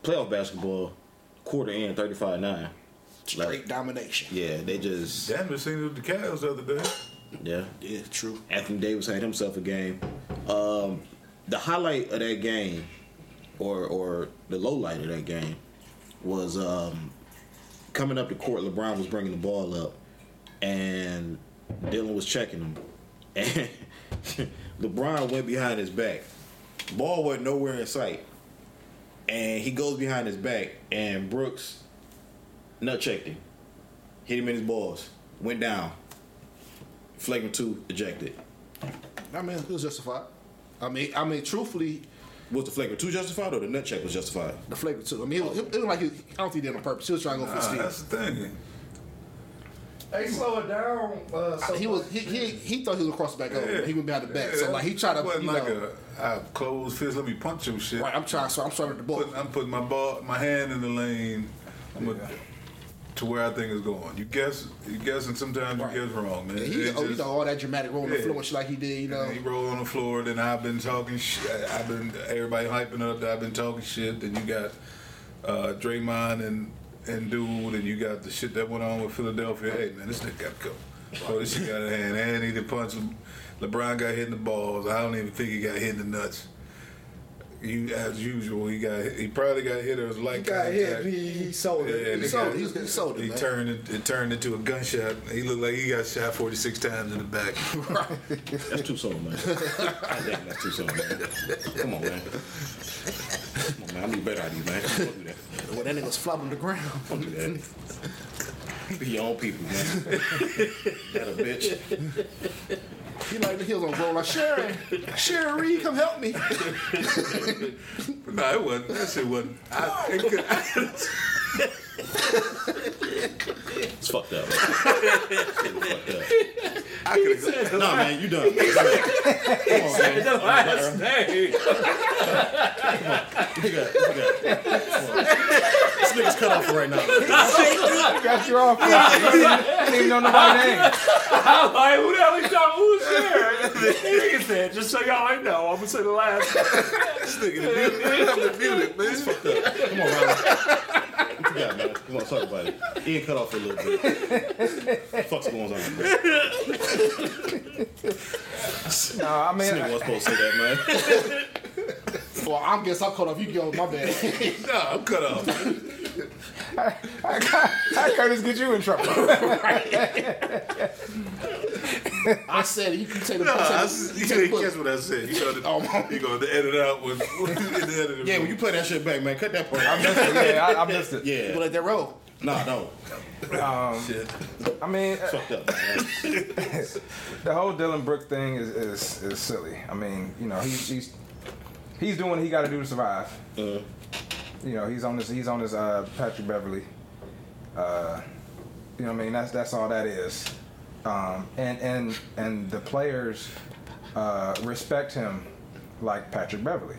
playoff basketball quarter in 35-9. Straight Like, domination. yeah, they just Damn, it seen it with the Cavs the other day. yeah. Yeah, true. Anthony Davis had himself a game. Um, the highlight of that game, or or the low light of that game, was um, coming up the court. LeBron was bringing the ball up, and Dillon was checking him, and LeBron went behind his back. Ball wasn't nowhere in sight, and he goes behind his back, and Brooks nut checked him, hit him in his balls, went down. Flagrant two, ejected. I mean, it was justified. I mean, I mean, truthfully, Was the flagrant two justified or the nut check was justified? the flavor two. I mean, it, was- it, was like he, I don't think he did it on purpose. He was trying to go for Nah, the steal. that's the thing. Hey, slow it down. Uh, so he was he, he he thought he was across the back over. He went behind the back. So like he tried to wasn't you like know. a I closed fist. Let me punch your shit. right, I'm trying. So I'm with the ball. Putting- I'm putting my ball, my hand in the lane. I'm a, to where I think it's going. You guess, you guess, and sometimes Right. you guess wrong, man. Yeah, he, oh, you know all that dramatic rolling the Yeah. floor and shit like he did. You know, He rolled on the floor. Then I've been talking shit. I've been everybody hyping up. that I've been talking shit. Then you got uh, Draymond and and dude, and you got the shit that went on with Philadelphia. Hey man, this nigga got to go. So this shit got a hand. And he did punch him. LeBron got hit in the balls. I don't even think he got hit in the nuts. you as usual, he got he probably got hit or was like He got hit. He, he sold Yeah, it. and He it sold got- it. He- he sold it, He man. turned it, it turned into a gunshot. He looked like he got shot 46 times in the back. That's too soon, man. Goddamn, that's too soon, man. Come on, man. Come on, man. I need better ideas, man. Don't do that. When that nigga was flopping on the ground. Don't do that. Be your own people, man. That a bitch. He like he was on roll like Sharon, Sharon Reed, come help me. no, it wasn't. That shit wasn't. I, it could, It's fucked up. It's fucked up. I could have. No, man, you done. Come on, man. The last name. Nigga, nigga. Come on. This nigga's cut off right now. Got you off. I didn't even know nobody's name. I'm like, who the hell is talking? Who's there? Nigga said, just so y'all ain't know, I'm gonna say the last. This nigga the music, man. It's fucked up. Come on, Ronald. What you got, man? Come on, talk about it. He ain't cut off for a little bit. What the fuck's going on, man? No, I This mean, nigga wasn't supposed to say that, man. Well, I'm guess I'm cut off. You go, my bad. No, I'm cut off. how Curtis get you in trouble? I said it. You can take the. No, I, take s- the- you take didn't book. catch what I said. You gonna, Oh, you gonna edit out when, when in the editing Yeah, room. when you play that shit back, man, cut that part out. yeah, I, I missed it. You Yeah. let that roll. Nah, no. Um, shit. I mean, Fucked up, the whole Dillon Brooks thing is, is, is silly. I mean, you know, he's he's he's doing what he got to do to survive. Uh, You know, he's on this he's on this. uh, Patrick Beverley. Uh, you know, what I mean, that's that's all that is. Um, and and and the players uh, respect him like Patrick Beverley,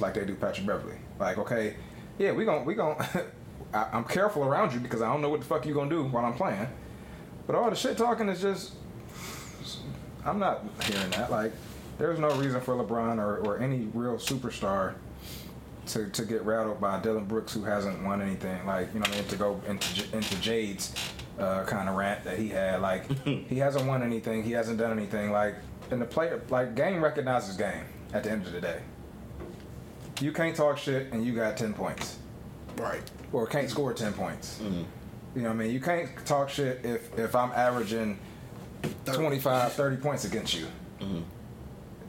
like they do Patrick Beverley. Like, okay, yeah, we gon' we gon' I, I'm careful around you because I don't know what the fuck you gonna do while I'm playing. But all the shit talking is just I'm not hearing that. Like, there's no reason for LeBron or, or any real superstar to, to get rattled by Dillon Brooks, who hasn't won anything. Like, you know, what I mean, to go into into Jade's uh, kind of rant that he had. Like, he hasn't won anything. He hasn't done anything. Like, and the player, like, game recognizes game. At the end of the day, you can't talk shit and you got ten points, Right. or can't score ten points. You know what I mean? You can't talk shit if if I'm averaging 25, 30 points against you.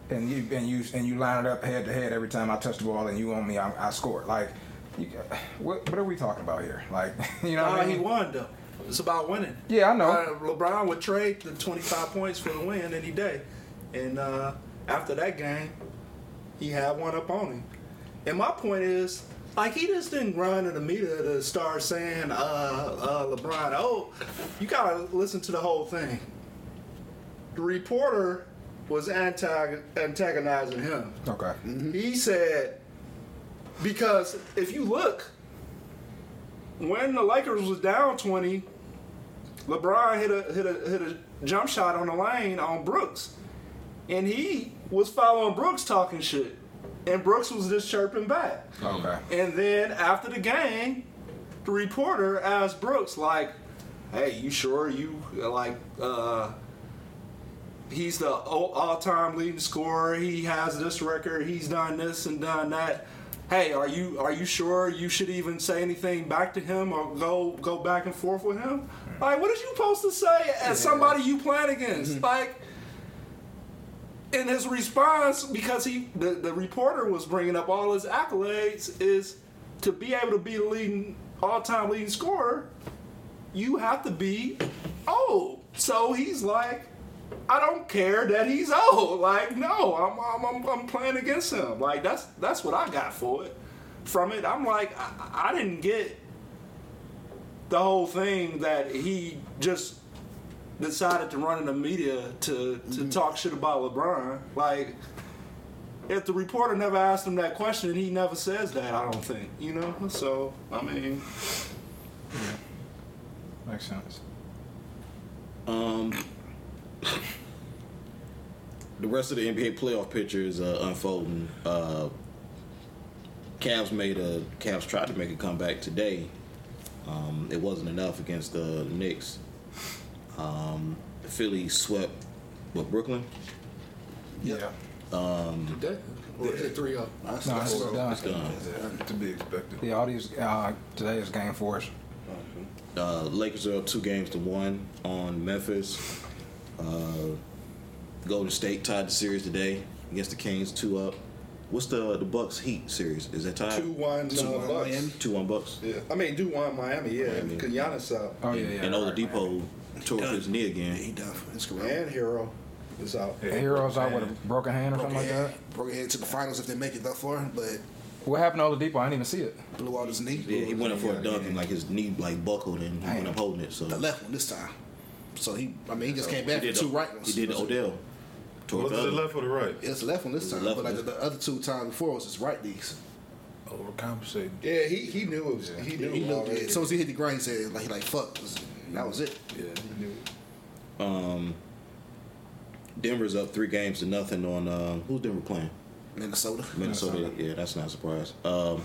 And you and you and you line it up head to head every time I touch the ball and you on me, I, I score. Like, you, what what are we talking about here? Like, you know I he won though. It's about winning. Yeah, I know. Uh, LeBron would trade the 25 points for the win any day, and uh, after that game, he had one up on him. And my point is, like, he just didn't run to the media to start saying, uh, uh, LeBron, oh, you gotta listen to the whole thing. The reporter was antag- antagonizing him. Okay. He said, because if you look, when the Lakers was down 20, LeBron hit a hit a hit a jump shot on the lane on Brooks. And he was following Brooks talking shit. And Brooks was just chirping back. Okay. And then after the game, the reporter asked Brooks, like, hey, you sure you, like, uh, he's the all- all-time leading scorer. He has this record. He's done this and done that. Hey, are you are you sure you should even say anything back to him or go go back and forth with him? Like, what is you supposed to say as somebody you playing against? Mm-hmm. Like, in his response, because he the, the reporter was bringing up all his accolades, is to be able to be the leading all-time leading scorer, you have to be old. So he's like, I don't care that he's old. Like, no, I'm I'm, I'm, I'm playing against him. Like that's that's what I got for it. From it, I'm like, I, I didn't get the whole thing that he just decided to run in the media to to talk shit about LeBron. Like, if the reporter never asked him that question, he never says that. I don't think, you know. So I mean, yeah, Makes sense. Um, the rest of the NBA playoff picture is uh, unfolding. Uh, Cavs made a Cavs tried to make a comeback today. Um, it wasn't enough against the Knicks. Um, Philly swept what Brooklyn. Yeah. Today? Or is it 3 0? That's, No, it's done. It's done. To be expected. Yeah, all these uh, today is game four. Uh, Lakers are up two games to one on Memphis. Uh, Golden State tied the series today against the Kings, two up. What's the the Bucks Heat series? Is that tied? Two one Two uh, one Bucks. Miami. Two one Bucks. Yeah, I mean, do one Miami, yeah, Miami. because Giannis out Oh yeah, yeah. and right, Oladipo tore his knee Yeah, again. he done for his career. and Herro is out. right. Herro's out with a broken hand or Broke something like ahead, that. broke ahead to the finals if they make it that far, but What happened to Oladipo? I didn't even see it. blew out his knee. Yeah, he went up for a dunk and like his knee like buckled and he went up holding it. So The left one this time. So he, I mean, he just came he back did with two the, right ones. He did the Odell. Tore Was the it the other. left or the right? It's left one this time, left but like the, the other two times before was his right knees. Overcompensating. Yeah, he, he knew it was. He knew He knew, already. as soon as he hit the ground, he said like he like fuck. That was it. yeah, he knew. Um, Denver's up three games to nothing on um, who's Denver playing? Minnesota. Minnesota. Yeah, that's not a surprise. Um,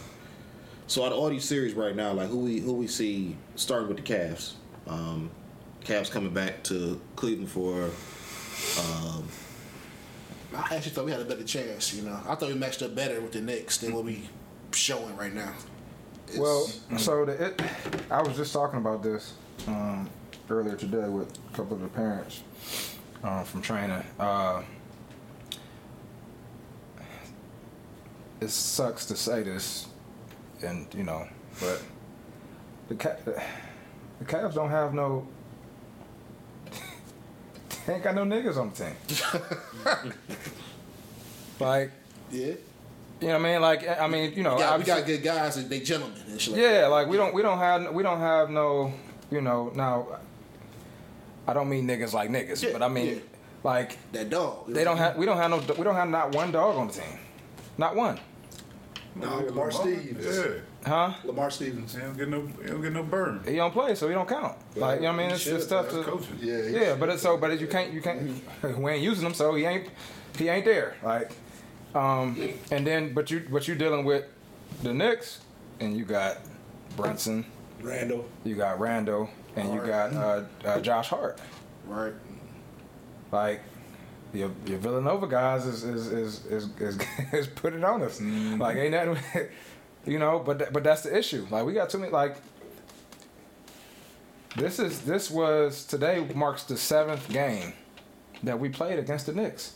so out of all these series right now, like who we who we see starting with the Cavs. Um, Cavs coming back to Cleveland for um, I actually thought we had a better chance. You know, I thought we matched up better with the Knicks than what we showing right now. It's- Well, so the, it, I was just talking about this um, earlier today with a couple of the parents um, from China. Uh, it sucks to say this, and you know, but the Ca- the Cavs don't have no. They ain't got no niggas on the team. like, yeah, you know what I mean? Like, I mean, you know, we got, we got good guys and they gentlemen and shit. Like yeah, like we don't we don't have we don't have no you know now. I don't mean niggas like niggas, Yeah, but I mean yeah. like that dog. they don't have we don't have no we don't have not one dog on the team, not one, No, Lamar Stevens. Yeah. Huh? Lamar Stevens. He don't get no, he don't get no burn. He don't play, so he don't count. Like you know what I mean? It's, should, it's tough to coaching. Yeah, yeah, but it's so but you can't you can't we ain't using him, so he ain't he ain't there. Like um and then but you but you dealing with the Knicks and you got Brunson, Randle. you got Randle, and you got uh, uh, Josh Hart. right. like your your Villanova guys is is is is, is, is putting on us. Like ain't that you know? But but that's the issue. Like we got too many. Like this is this was today marks the seventh game that we played against the Knicks.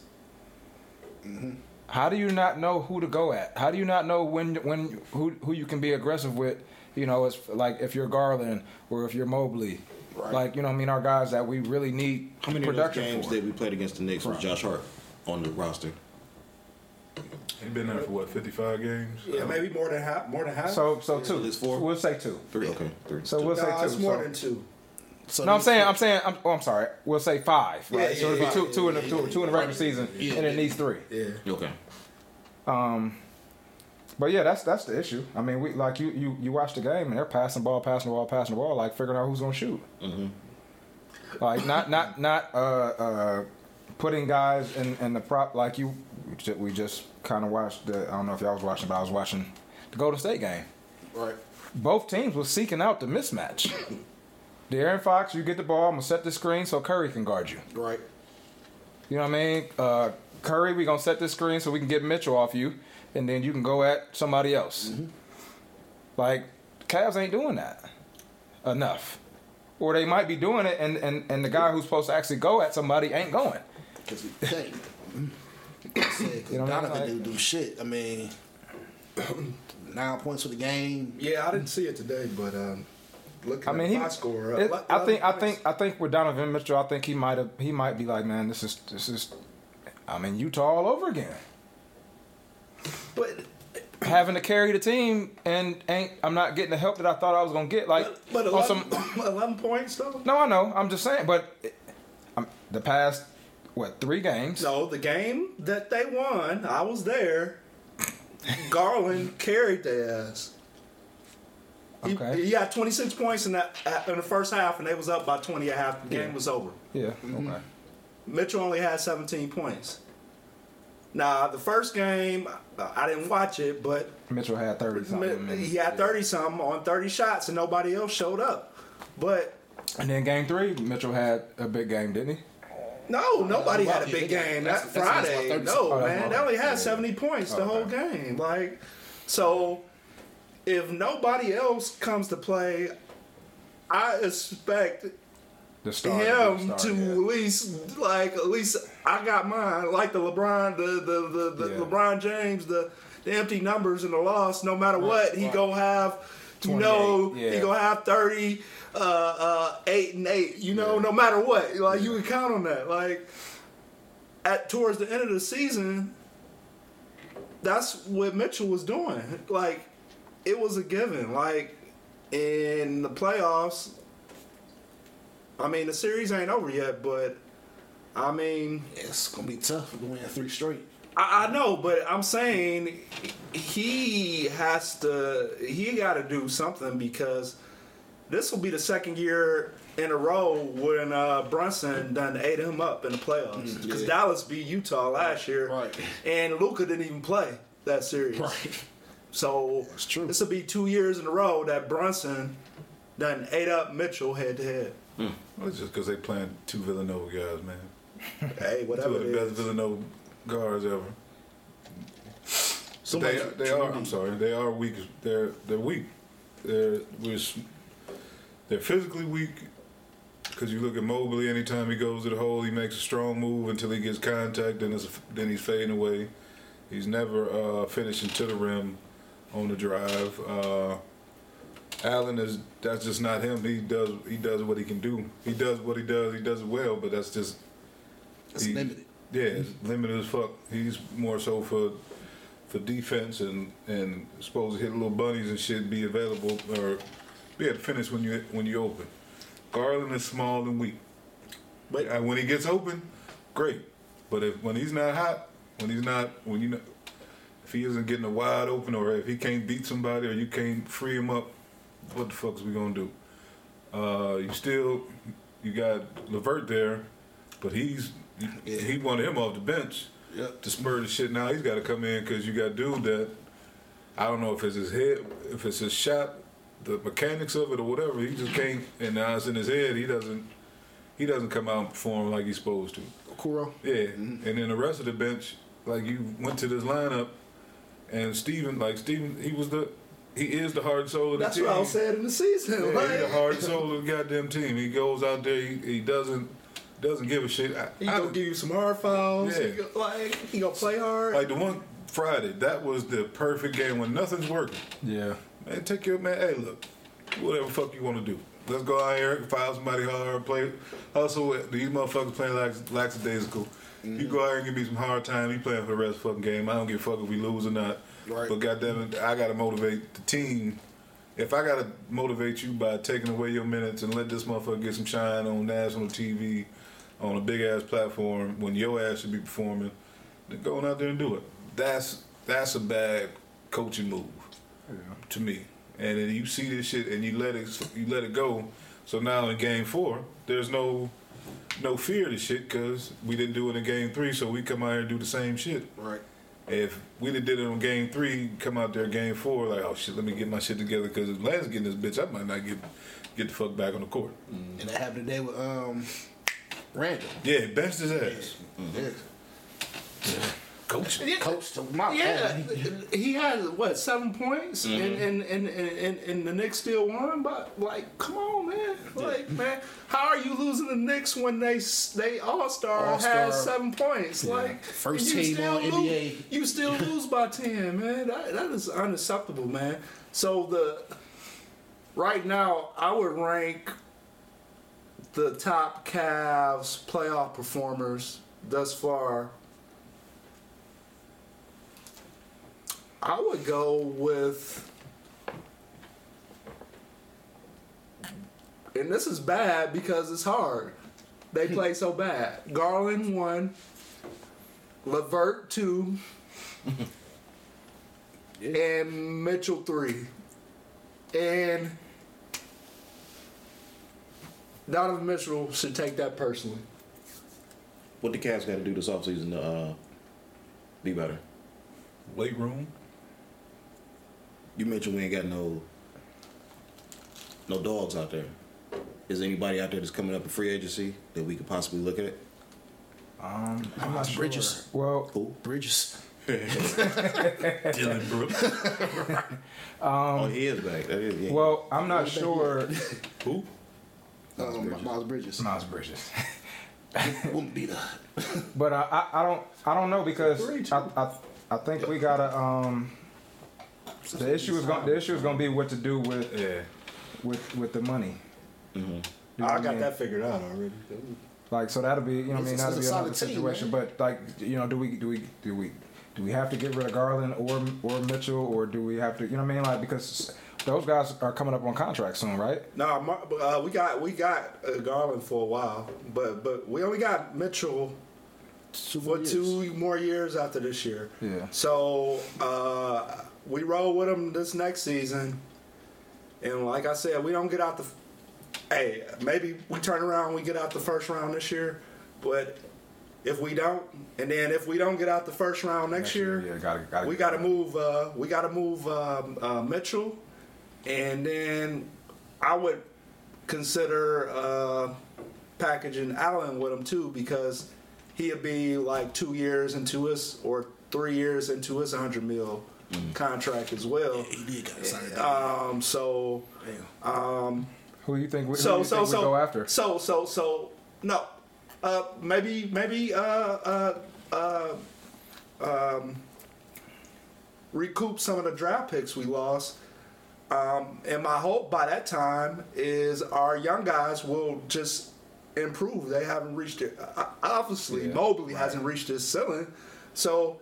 Mm-hmm. How do you not know who to go at? How do you not know when when who who you can be aggressive with? You know, it's like if you're Garland or if you're Mobley. Right. Like you know, I mean, our guys that we really need how many production games for. that we played against the Knicks was Right. Josh Hart on the roster? He been there for what, 55 games? Yeah, maybe more than half. More than half. So so two. it's four? We'll say two. Three. Okay, three. So we'll say no, two. it's more so- than two. So no, I'm saying I'm saying I'm, oh I'm sorry. We'll say five. Right. Yeah, so it'll be two yeah, two in the yeah, two, two in the regular season, Yeah, and it needs three. Yeah. Okay. Um, but yeah, that's that's the issue. I mean, we like you you you watch the game and they're passing the ball, passing the ball, passing the ball, like figuring out who's gonna shoot. Mm-hmm. Like not not not uh uh putting guys in in the prop like you. We just kind of watched the. I don't know if y'all was watching, but I was watching the Golden State game. right. both teams was seeking out the mismatch. De'Aaron Fox, you get the ball, I'm gonna set the screen so Curry can guard you. Right. You know what I mean? Uh, Curry, we gonna set the screen so we can get Mitchell off you, and then you can go at somebody else. Like Cavs ain't doing that enough, or they might be doing it, and and and the guy who's supposed to actually go at somebody ain't going. Because we hey, I You know what I mean? Donovan Like- didn't do shit. I mean, nine points for the game. Yeah, I didn't see it today, but um, looking I mean, at he. my score, uh, it- le- I think. I think. I think with Donovan Mitchell, I think he might have. He might be like, man, this is this is. I mean, Utah all over again. But having to carry the team and ain't I'm not getting the help that I thought I was gonna get. Like but, but on 11, some, 11 points though. no, I know. I'm just saying, but I'm, the past what three games? No, the game that they won, I was there. Garland carried their ass. He, Okay. he got 26 points in that in the first half, and they was up by 20 at half. The game Yeah. was over. Yeah. Mm-hmm. Okay. Mitchell only had 17 points. Now the first game, I didn't watch it, but Mitchell had thirty something. he had 30 something on 30 shots, and nobody else showed up. But And then game three, Mitchell had a big game, didn't he? No, oh, nobody had a big game that Friday. about 30 no, Oh, man, they only had yeah. seventy points the Oh, whole game. Like, so if nobody else comes to play, I expect The start, him the start, to yeah. at least like at least I got mine like the LeBron the the the, the Yeah. LeBron James the the empty numbers and the loss no matter what he right. gonna have you know 28, he yeah. gonna have 30 uh uh 8 and 8 you know Yeah. no matter what. Like you can count on that. Like at towards the end of the season that's what Mitchell was doing. Like it was a given. Like in the playoffs I mean, the series ain't over yet, but I mean, It's gonna be tough to win three straight. I, I know, but I'm saying he has to, he got to do something because this will be the second year in a row when uh, Brunson done ate him up in the playoffs because yeah. Dallas beat Utah last year, Right. and Luka didn't even play that series. Right. So true. this will be two years in a row that Brunson done ate up Mitchell head to head. Well, it's just because they playing two Villanova guys, man. Hey, whatever. Two whatever of it the best is. Villanova guards ever. So they they are. I'm sorry. They are weak. They're they're weak. They're we're, s- they're physically weak because you look at Mobley. Anytime he goes to the hole, he makes a strong move until he gets contact, and it's, then he's fading away. He's never uh, finishing to the rim on the drive. Uh, Allen is that's just not him. He does he does what he can do. He does what he does. He does it well, but that's just It's he- limited. Yeah, it's limited as fuck. He's more so for for defense and and supposed to hit little bunnies and shit, be available or be able to finish when you when you open. Garland is small and weak. But- when he gets open, great. But if when he's not hot, when he's not when you know if he isn't getting a wide open or if he can't beat somebody or you can't free him up, what the fuck's we gonna do? Uh, you still you got Levert there, but he's he wanted him off the bench Yep. to spur the shit. Now he's got to come in because you got dude that I don't know if it's his head, if it's his shot, the mechanics of it or whatever. He just can't, and now it's in his head. He doesn't he doesn't come out and perform like he's supposed to. Kuro. Yeah, mm-hmm. and then the rest of the bench, like you went to this lineup, and Steven, like Steven, he was the he is the heart and soul of the That's team. what I was saying in the season. Yeah, like, he's the heart and soul of the goddamn team. He goes out there, he, he doesn't doesn't give a shit. I, he I- gonna give you some hard fouls. Yeah. He go- like he gonna play hard. like the one Friday, that was the perfect game when nothing's working. Yeah. Man, take your man. Hey, look, whatever fuck you want to do. Let's go out here, file somebody hard, play hustle. These motherfuckers playing lax, lackadaisical. You mm-hmm. go out here and give me some hard time. You playing for the rest of the fucking game. I don't give a fuck if we lose or not. Right. But goddamn it, I gotta motivate the team. If I gotta motivate you by taking away your minutes and let this motherfucker get some shine on national TV, on a big ass platform when your ass should be performing, then go on out there and do it. That's that's a bad coaching move to me. And then you see this shit and you let it you let it go. So now in game four, there's no no fear of this shit because we didn't do it in game three. So we come out here and do the same shit. Right. If we did it on game three, come out there game four like oh shit, let me get my shit together because if Lance getting this bitch, I might not get get the fuck back on the court. And that happened today with um Randle. Yeah, benched his ass. Yeah. Coach. Coach to my yeah, he had what seven points, and, and, and, and, and and the Knicks still won. But like, come on, man! Like, man, how are you losing the Knicks when they they All Star has seven points? Like, First team still on lose- NBA. You still lose by ten, man. That, that is unacceptable, man. So the right now, I would rank the top Cavs playoff performers thus far. I would go with, and this is bad because it's hard. They play so bad. Garland one, Levert two, and Mitchell three, and Donovan Mitchell should take that personally. What the Cavs got to do this offseason to uh, be better? Weight room. You mentioned we ain't got no no dogs out there. Is anybody out there that's coming up in free agency that we could possibly look at? Um, I'm not sure. Bridges. Well, Bridges. Dillon Brooks. oh, he is back. That is, yeah. well, I'm not sure. Who? Um, Miles Bridges. Miles Bridges. Wouldn't be the. But I, I, I don't I don't know because I, I, I think we gotta um the issue is going the issue is gonna be what to do with Yeah. with with the money. You know I what got mean? that figured out already. Like so that'll be you know what I mean It's- that'll be another solid team, situation. but like you know do we do we do we do we have to get rid of Garland or or Mitchell or do we have to you know what I mean like because those guys are coming up on contract soon right? No, Mar- uh, we got we got uh, Garland for a while, but but we only got Mitchell Two for years. two more years after this year. Yeah. So uh, we roll with him this next season, and like I said, we don't get out the. Hey, maybe we turn around, we get out the first round this year, but if we don't, and then if we don't get out the first round next, year, yeah, gotta, gotta we got to move. Uh, we got to move um, uh, Mitchell, and then I would consider uh, packaging Allen with him too because he'd be like two years into his or three years into his 100 mil contract as well. He did got signed that. Um, so Damn. Who do you think we, who so you so think so we go after? so so so no, uh, maybe maybe uh, uh, uh, um, recoup some of the draft picks we lost. Um, and my hope by that time is our young guys will just improve. They haven't reached it. Obviously, Yeah, Mobley right. hasn't reached his ceiling. So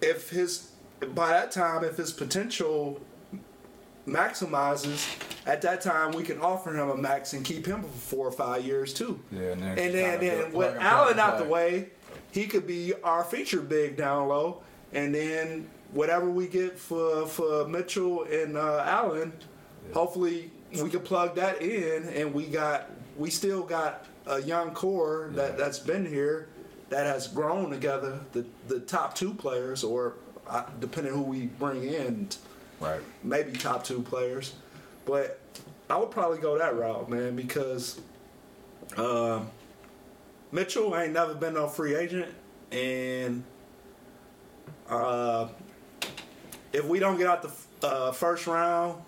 if his by that time, if his potential maximizes, at that time we can offer him a max and keep him for four or five years too. Yeah, and then and then, then with Allen out the way, he could be our feature big down low, and then whatever we get for for Mitchell and uh, Allen, hopefully we can plug that in, and we got we still got a young core that that's been here that has grown together. The the top two players, or uh, depending who we bring in, Right. maybe top two players. But I would probably go that route, man, because uh, Mitchell ain't never been no free agent, and uh, if we don't get out the uh, first round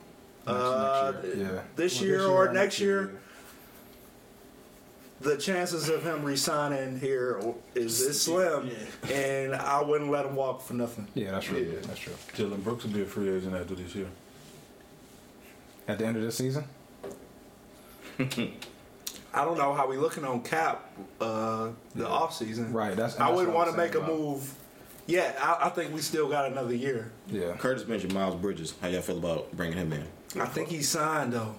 uh, next year, yeah. this Well, year or or next year, the chances of him resigning here is, is slim, and I wouldn't let him walk for nothing. Yeah, that's true. Yeah. That's true. Dillon Brooks will be a free agent after this year. At the end of this season, I don't know how we looking on cap uh, the off season. Right, that's- I that's wouldn't want to make a move. Yeah, I, I think we still got another year. yeah, Curtis mentioned Miles Bridges. How y'all feel about bringing him in? I think he signed though.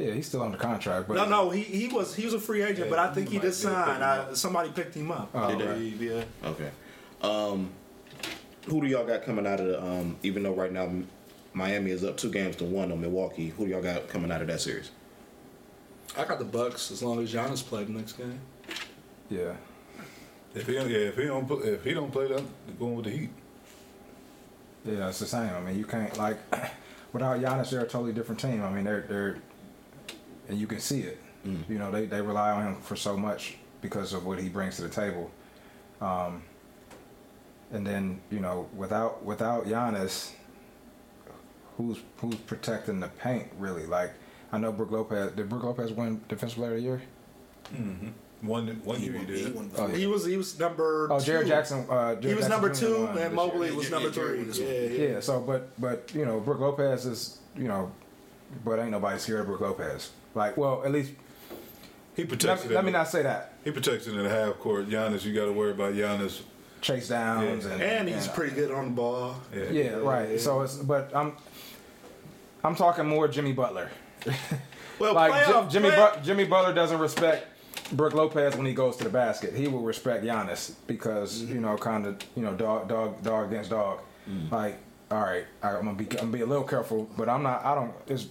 Yeah, he's still under contract. But No, no, he, he was he was a free agent, Yeah, but I think he might just be able to pick signed. I, somebody picked him up. Oh, I okay. believe, yeah. Okay. Um, who do y'all got coming out of the? Um, even though right now Miami is up two games to one on Milwaukee, who do y'all got coming out of that series? I got the Bucks as long as Giannis played the next game. yeah, If he don't, yeah, if he don't if he don't play, that going with the Heat. yeah, it's the same. I mean, you can't like without Giannis, they're a totally different team. I mean, they're they're and you can see it. You know, they they rely on him for so much because of what he brings to the table. Um, and then you know, without without Giannis, who's who's protecting the paint really? Like I know Brook Lopez. Did Brook Lopez win Defensive Player of the Year? One one He year he did. he won Oh, yeah. He was he was number. Oh, Jaren two. Jackson. Uh, Jaren He was Jackson number two, and this year. Mobley was yeah, number yeah, three. won Yeah, yeah. Yeah, so but but you know, Brook Lopez is you know, but ain't nobody scared of Brook Lopez. Like, well, at least He protects let, it. let me the- not say that. He protects it in the half court. Giannis, you got to worry about Giannis. Chase downs Yeah. and And he's and- pretty good on the ball. Yeah. Yeah, right. So it's but I'm I'm talking more Jimmy Butler. Well, like playoff, Jimmy play- but- Jimmy Butler doesn't respect Brook Lopez when he goes to the basket. He will respect Giannis because mm-hmm. you know, kind of you know, dog dog dog against dog. Mm. Like, all right, I, I'm gonna be I'm gonna be a little careful, but I'm not. I don't. It's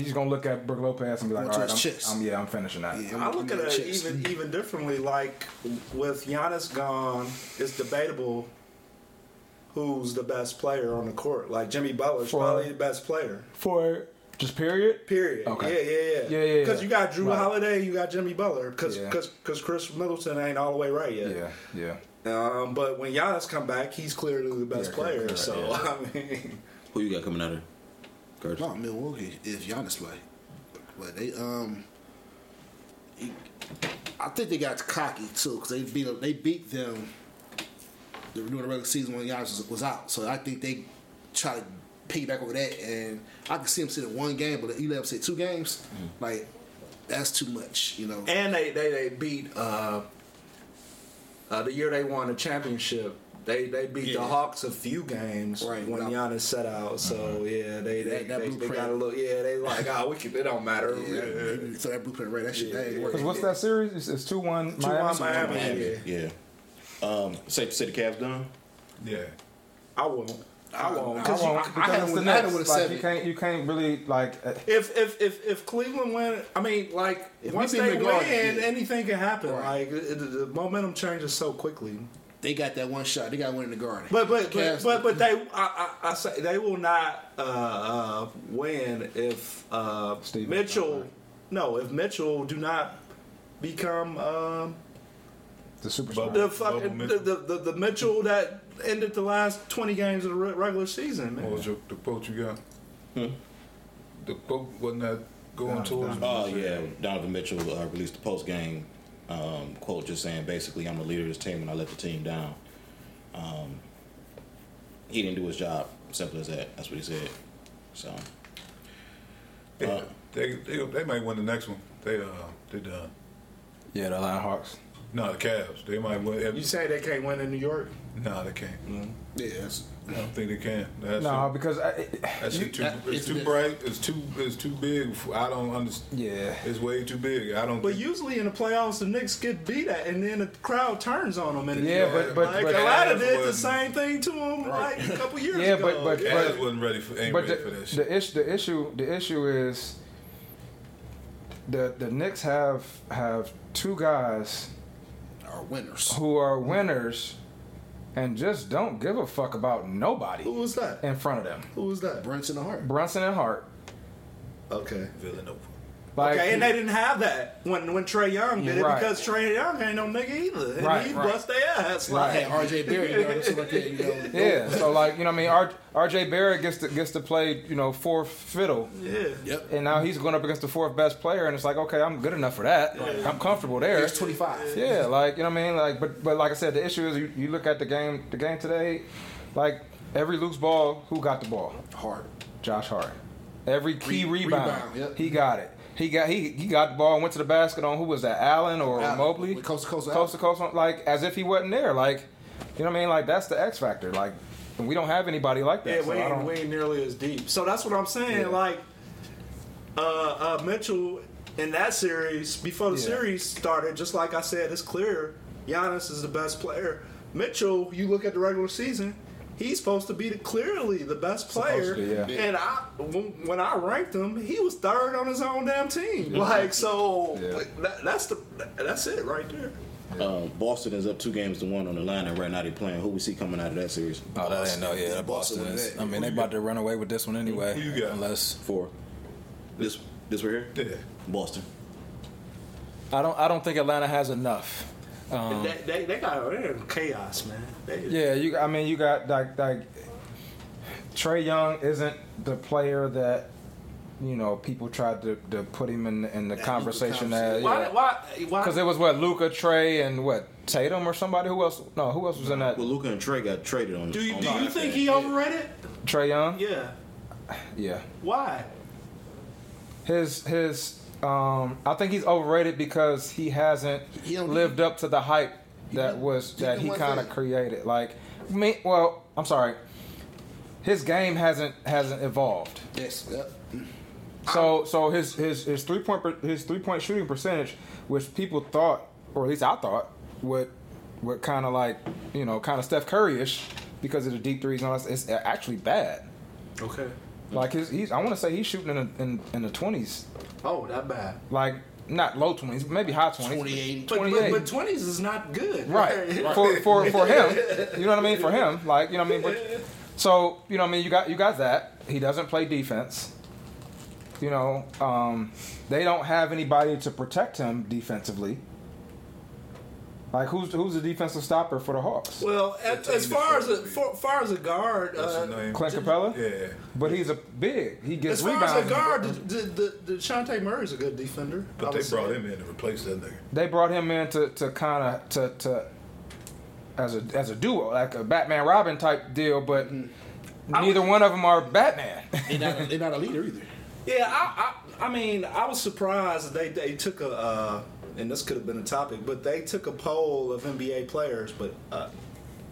he's gonna look at Brook Lopez and be like, Going all I'm, his. I'm yeah, I'm finishing that. Yeah. I look at it Chest. even even differently. Like with Giannis gone, it's debatable who's the best player on the court. Like Jimmy Butler's For- probably the best player. For Just period. Period. Okay. Yeah, yeah, yeah. Yeah, yeah, Because yeah. you got Jrue Right. Holiday, you got Jimmy Butler. Because Yeah. because Khris Middleton ain't all the way right yet. Yeah, yeah. Um, but when Giannis come back, he's clearly the best Yeah, player. correct, so yeah. I mean, Who you got coming out of? Curtis? No, Milwaukee if Giannis play, but they um, he- I think they got cocky too because they beat they beat them during the regular season when Giannis was, was out. So I think they try to piggyback over that, and I can see them sitting one game, but you let them sit two games, like that's too much, you know. and they they, they beat uh, uh, the year they won the championship. They they beat the Hawks a few games Right. when Giannis set out. So yeah, they they, That- that they, they got a little yeah. They like oh we can, it don't matter. Yeah, they throw that blueprint right. That shit, that ain't Because what's that series? It's, it's two one. Two one Miami. Miami. Yeah. Yeah. Um, safe to say the Cavs done. Yeah. I won't. I won't. I Because won't I- I because had it's the with- I had them Nets. with Like seven. you can't you can't really like. uh, If if if if Cleveland win, I mean, like If once they win, yeah. anything can happen. Right. Like it, the, the momentum changes so quickly. They got that one shot. They got one in the garden. But but but but, but they I, I, I say they will not uh, uh, win if uh, Stevens Mitchell. No, if Mitchell do not become um, the superstar. Bubble. the fucking the, Mitchell. the, the, the Mitchell that ended the last twenty games of the regular season, man. What was your, the quote you got? Hmm? The quote wasn't that going Down- towards? down. Oh yeah, Donovan Mitchell uh, released the post game um, quote just saying basically I'm the leader of this team and I let the team down. Um, he didn't do his job. Simple as that. That's what he said. So Yeah, Uh, they, they they might win the next one. They uh they done. yeah, the Atlanta Hawks. No, the Cavs. They might win. You say they can't win in New York? no, they can't. yeah, that's, I don't think they can. That's No, it. because I, it, That shit too. that- it's it's too the- bright. It's too. It's too big. I don't understand. yeah. It's way too big. I don't. But think, usually in the playoffs, the Knicks get beat at, and then the crowd turns on them. And Yeah, but- but- like but- Atlanta Cavs did the wasn't- same thing to them like a couple years Yeah, ago. but- but- Cavs wasn't ready for. Ain't But ready the, for that the issue the issue the issue is the the Knicks have have two guys are winners. who are winners and just don't give a fuck about nobody who was that? in front of them. Who was that? Brunson and Hart. Brunson and Hart. Okay. Villanova. Like, okay, and they didn't have that when when Trae Young did it because Trae Young ain't no nigga either, and Right, he right. bust their ass. Right. Like, Hey, RJ Barrett, you know, something like that, you know. yeah, so like you know, what I mean, R, R.J. Barrett gets to gets to play you know fourth fiddle, yeah. Yep. and now he's going up against the fourth best player, and it's like okay, I'm good enough for that. I'm comfortable there. He's 25. Yeah, like you know what I mean. Like, but but like I said, the issue is you, you look at the game the game today, like every loose ball, who got the ball? Hart. Josh Hart. Every key Re- rebound, rebound, yep. he got it. He got he he got the ball and went to the basket on who was that? Allen or Allen, Mobley? with coast to coast coast to coast, like as if he wasn't there. Like, you know what I mean? Like that's the X factor. Like, we don't have anybody like that. Yeah, so we I ain't, we ain't nearly as deep. So that's what I'm saying. Yeah. Like, uh, uh, Mitchell in that series, before the Yeah. series started, just like I said, it's clear Giannis is the best player. Mitchell, you look at the regular season, he's supposed to be the, clearly the best player. to, yeah. And I, when, when I ranked him, he was third on his own damn team. Like, so Yeah. that, that's the that's it right there. uh, Boston is up two games to one on the line, and right now they're playing. Who we see coming out of that series? Oh, that ain't no, yeah, Boston Boston is. I mean, they about to run away with this one anyway. Who you got? Unless Four. This this right here. Yeah. Boston. I don't, I don't think Atlanta has enough. Um, they, they, they got they're in chaos, man. They, Yeah, you. I mean, you got like like Trae Young isn't the player that you know people tried to, to put him in in the conversation Luka that Why? Why? Why? because it was what Luka, Trae, and what Tatum or somebody who else? No, who else was in that? Well, Luka and Trae got traded on. do you, on do you think he overrated? Trae Young. Yeah. Yeah. Why? His his um I think he's overrated because he hasn't He lived up to the hype that was he that he kind of created. Like me well, I'm sorry. His game hasn't hasn't evolved. Yes. Yep. So so his his his three point per- his three point shooting percentage, which people thought, or at least I thought, would would kind of like you know kind of Steph Curry ish because of the deep threes and all that. It's actually bad. Okay. Like his he's I want to say he's shooting in the, in, in the twenties, Oh, that bad. like not low twenties, maybe high twenties. 28. But, but, 28. but 20s is not good. Right. For, for for him. You know what I mean? For him. Like, you know what I mean? But, so, you know what I mean, you got you got that. He doesn't play defense. You know, um, they don't have anybody to protect him defensively. Like who's who's the defensive stopper for the Hawks? Well, as, as far as a for, far as a guard, uh. Clint Capela, Yeah. but he's a big. He gets as far rebounds. as a guard, the, the, the Shante Murray's a good defender. But they brought him in to replace that nigga. They brought him in to, to kind of to, to as a as a duo, like a Batman Robin type deal, but neither one of them are Batman. They're not, they're not a leader either. Yeah, I, I, I mean, I was surprised they they took a, uh, and this could have been a topic, but they took a poll of NBA players, but uh,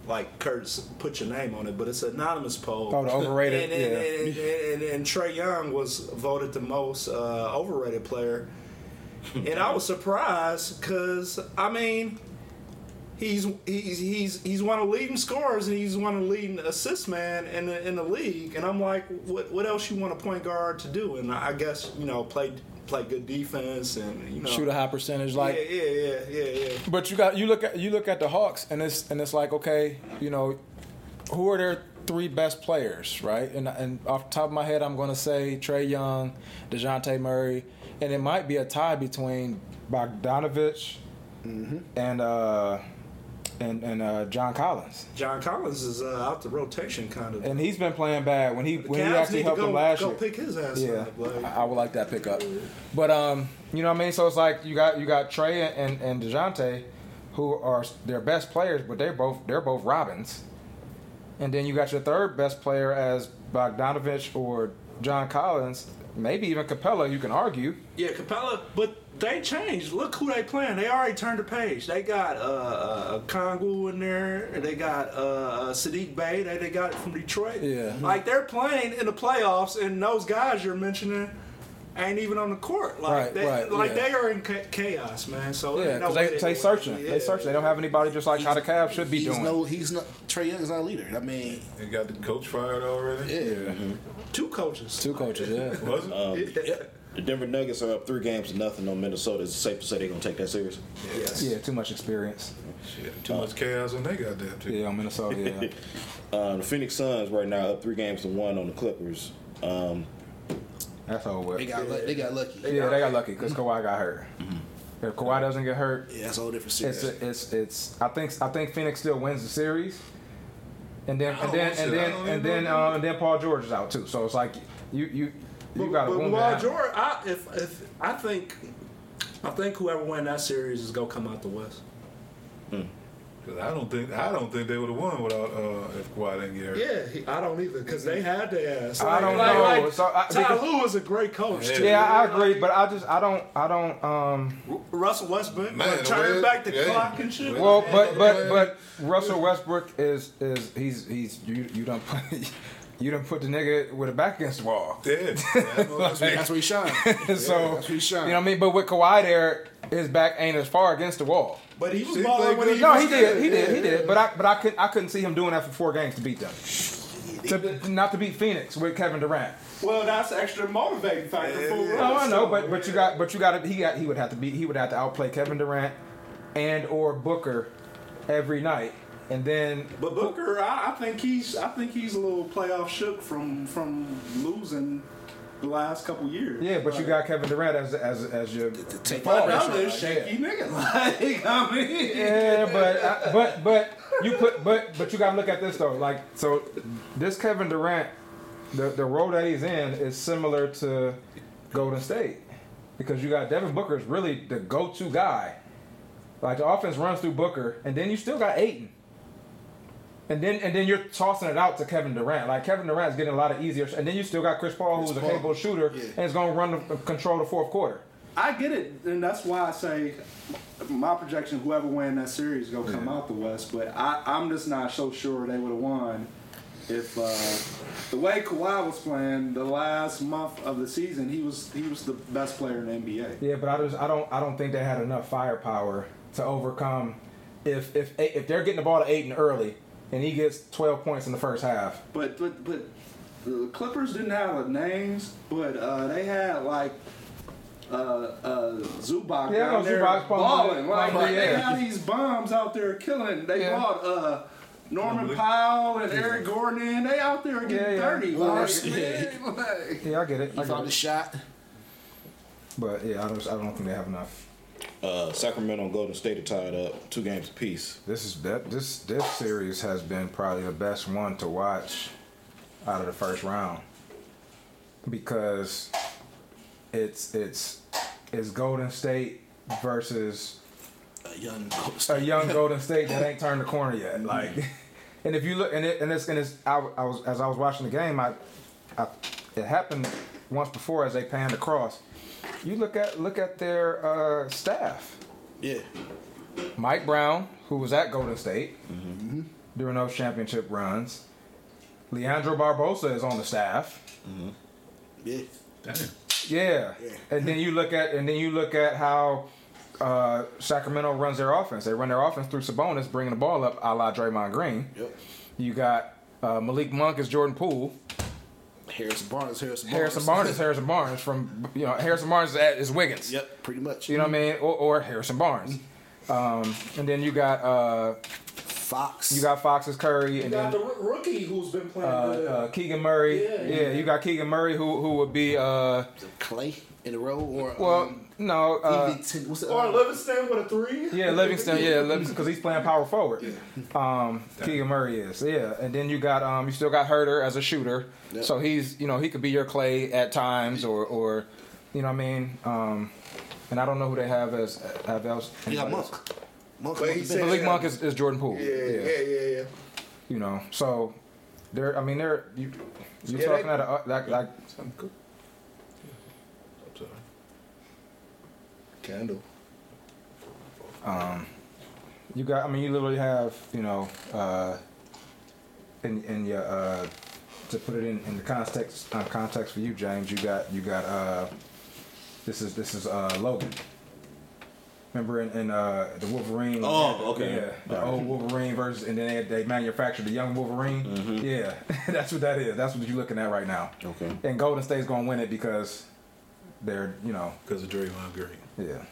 like Kurt's put your name on it, but it's an anonymous poll. Oh, overrated, and, and, yeah. and, and, and, and Trae Young was voted the most uh, overrated player, and I was surprised because I mean. He's, he's he's he's one of the leading scorers and he's one of the leading assist man in the in the league and I'm like what what else you want a point guard to do and I guess you know play play good defense and you know Shoot a high percentage, like. yeah yeah yeah yeah yeah But you got you look at you look at the Hawks, and it's and it's like okay, you know, who are their three best players, right? And and off the top of my head, I'm going to say Trae Young, Dejounte Murray, and it might be a tie between Bogdanovich and uh and and uh, John Collins. John Collins is uh, out the rotation kind of And he's been playing bad when he when he actually helped go, him last go year. pick his ass Yeah, up like, I, I would like that pickup. But um, you know what I mean. So it's like you got you got Trae and and Dejounte, who are their best players, but they're both they're both Robins. And then you got your third best player as Bogdanovich or John Collins, maybe even Capela. You can argue. Yeah, Capela, but they changed. Look who they playing. They already turned the page. They got uh, uh Okongwu in there. They got uh, Saddiq Bey. They, they got it from Detroit. Yeah. like they're playing in the playoffs, and those guys you're mentioning ain't even on the court. Like Right, they, right, like yeah. they are in cha- chaos, man. So Yeah, no because way they, they searching. Yeah. They searching. They don't have anybody just like how the Cavs should be he's doing. No, he's not. Trae Young is not a leader. I mean, They got the coach fired already. yeah. Two coaches. Two coaches, yeah. Was it? Yeah. The Denver Nuggets are up three games to nothing on Minnesota. Is it safe to say they're gonna take that serious? Yes. Yeah, too much experience. Shit, too much chaos on they goddamn team. Yeah, on Minnesota. Yeah. Uh, the Phoenix Suns right now up three games to one on the Clippers. Um, That's all. They got lu- they got lucky. Yeah, they got lucky because Kawhi got hurt. If Kawhi doesn't get hurt, Yeah, that's a whole different it's series. it's it's. I think I think Phoenix still wins the series, and then and don't then and then and then know. uh, and then Paul George is out too. So it's like you you you But, got a but boom Paul down. George, I, if if I think, I think whoever win that series is gonna come out the West. Cause I don't think I don't think they would have won without uh, if Kawhi didn't get hurt. Yeah, he, I don't either because they had their ass. I don't like, know. Like, So I- Ty because- Lue is a great coach. Yeah. too. Yeah, I agree, but I just I don't I don't um. Russell Westbrook Man, turning back the yeah. clock and shit. Well, but but but Russell Westbrook is is he's he's you you don't put you don't put the nigga with a back against the wall. Yeah, I know that's That's where he shine. so that's what he shine. you know what I mean. But with Kawhi there, his back ain't as far against the wall. but he was See, balling when he No, was he did, he there. did, he did. But I but I couldn't I couldn't see him doing that for four games to beat them. To, not to beat Phoenix with Kevin Durant. Well, that's extra motivating factor for Yeah. Russ. No, I know, but but you got but you got to he got he would have to be he would have to outplay Kevin Durant and or Booker every night, and then But Booker, I, I think he's I think he's a little playoff shook from from losing the last couple years. yeah, but you got Kevin Durant as as as your take fall that guy. Another shaky nigga. Like I mean, Yeah, but I, but but you put but but you gotta look at this though. Like so, this Kevin Durant, the the role that he's in is similar to Golden State because you got Devin Booker is really the go-to guy. Like the offense runs through Booker, and then you still got Ayton. And then and then you're tossing it out to Kevin Durant. Like Kevin Durant's getting a lot of easier, and then you still got Chris Paul, who's a Paul. capable shooter, Yeah. and is going to run the control the fourth quarter. I get it, and that's why I say my projection: whoever win that series is gonna come out the West. But I, I'm just not so sure they would have won if uh, the way Kawhi was playing the last month of the season. He was he was the best player in the NBA. Yeah, but I just I don't I don't think they had enough firepower to overcome if if if they're getting the ball to Ayton early and he gets 12 points in the first half. But but but the Clippers didn't have the names, but uh, they had like. Uh, uh, Zubac Yeah, down know there Zubac's balling. the- Like, playing they yeah. had these bums out there killing. They Yeah. brought uh, Norman Powell and Eric Gordon in. They out there getting Yeah, yeah. dirty. Well, Like, yeah. man, like- Yeah, I get it. He I found get the shot. But yeah, I don't, I don't think they have enough. Uh, Sacramento and Golden State are tied up, two games apiece. This is that this this series has been probably the best one to watch out of the first round because it's it's it's Golden State versus A young a young Golden State that ain't turned the corner yet. Like, and if you look and it and it's and it's I, I was as I was watching the game, I, I it happened once before as they panned across. You look at look at their uh, staff. Yeah. Mike Brown, who was at Golden State during those championship runs. Leandro Barbosa is on the staff. Yeah. Damn. Yeah. Yeah. And then you look at and then you look at how uh, Sacramento runs their offense. They run their offense through Sabonis, bringing the ball up, a la Draymond Green. Yep. You got uh, Malik Monk as Jordan Poole. Harrison Barnes, Harrison Barnes. Harrison Barnes Harrison Barnes from you know Harrison Barnes is, at, is Wiggins. Yep, pretty much. You know what I mean? Or, or Harrison Barnes. Um, and then you got uh, Fox. you got Fox's Curry, You and got then the roo- rookie who's been playing uh, good. uh, Keegan Murray. Yeah, Yeah, yeah. you got Keegan Murray, who who would be uh, Clay in a row or well, um, no, uh, EV10 what's it? or uh, Livingston with a three. yeah, Livingston, yeah, Livingston, because he's playing power forward. Um, Keegan Murray is, yeah, and then you got um, you still got Huerter as a shooter, Yep. so he's you know he could be your Clay at times, or or you know what I mean. Um, and I don't know who they have as have else. You got anybody Monk. Monk. But he Monk said- Malik Monk is, is Jordan Poole. Yeah, yeah, yeah, yeah. You know, so they're. I mean, they're. You, you're Yeah, talking they- at a uh, like like Something good. I'm sorry. Candle. um, you got. I mean, you literally have. You know, uh, in in your uh, to put it in in the context uh, context for you, James. You got you got. Uh, this is this is uh, Logan. Remember in, in uh, the Wolverine? Oh, okay. Yeah, the old Wolverine versus, and then they, they manufactured the young Wolverine. Mm-hmm. Yeah, that's what that is. That's what you're looking at right now. Okay. And Golden State's gonna win it because they're, you know, Because of Draymond Green. yeah.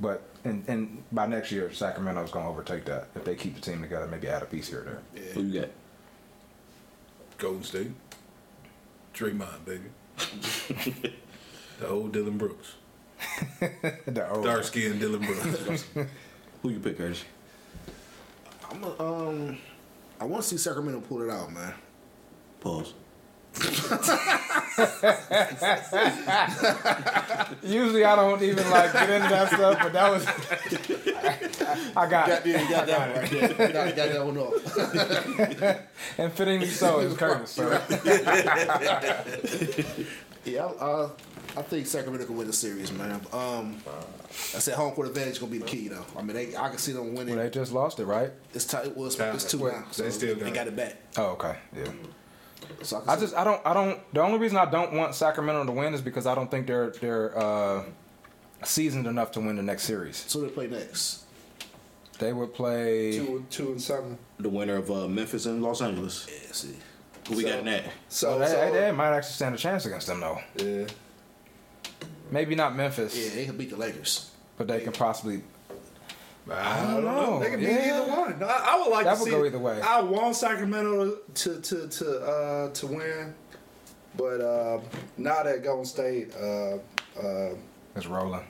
But and and by next year, Sacramento's gonna overtake that if they keep the team together. Maybe add a piece here or there. Who you got? Golden State. Draymond, baby. the old Dillon Brooks. the old, Dark skinned Dillon Brooks. Who you pick, Curtis? I'm a, um, I want to see Sacramento pull it out, man. Pause. Usually I don't even like get into that stuff, but that was I got Got, it. you got that one right there. Got, got that one off. And fittingly so, is Curtis. So. Yeah, I, uh, I think Sacramento can win the series, man. Um, I said home court advantage gonna be the key, though. I mean, they, I can see them winning. Well, they just lost it, right? It's tight. Well, it's, Nah, it's two well, now. they So still they got got it. it back. Oh, okay, yeah. So I, I just I don't I don't. The only reason I don't want Sacramento to win is because I don't think they're they're uh, seasoned enough to win the next series. so they play next. They would play. Two, two and something. The winner of uh, Memphis and Los Angeles. Yeah, see. Who we So- got in that? So, they, so they might actually stand a chance against them though. yeah. Maybe not Memphis, Yeah, they can beat the Lakers. but they can possibly. I I don't know. They can be Yeah. either one. I, I would like That to would see. go either way. I want Sacramento to to to uh, to win, but uh, now that Golden State, uh, uh, It's rolling.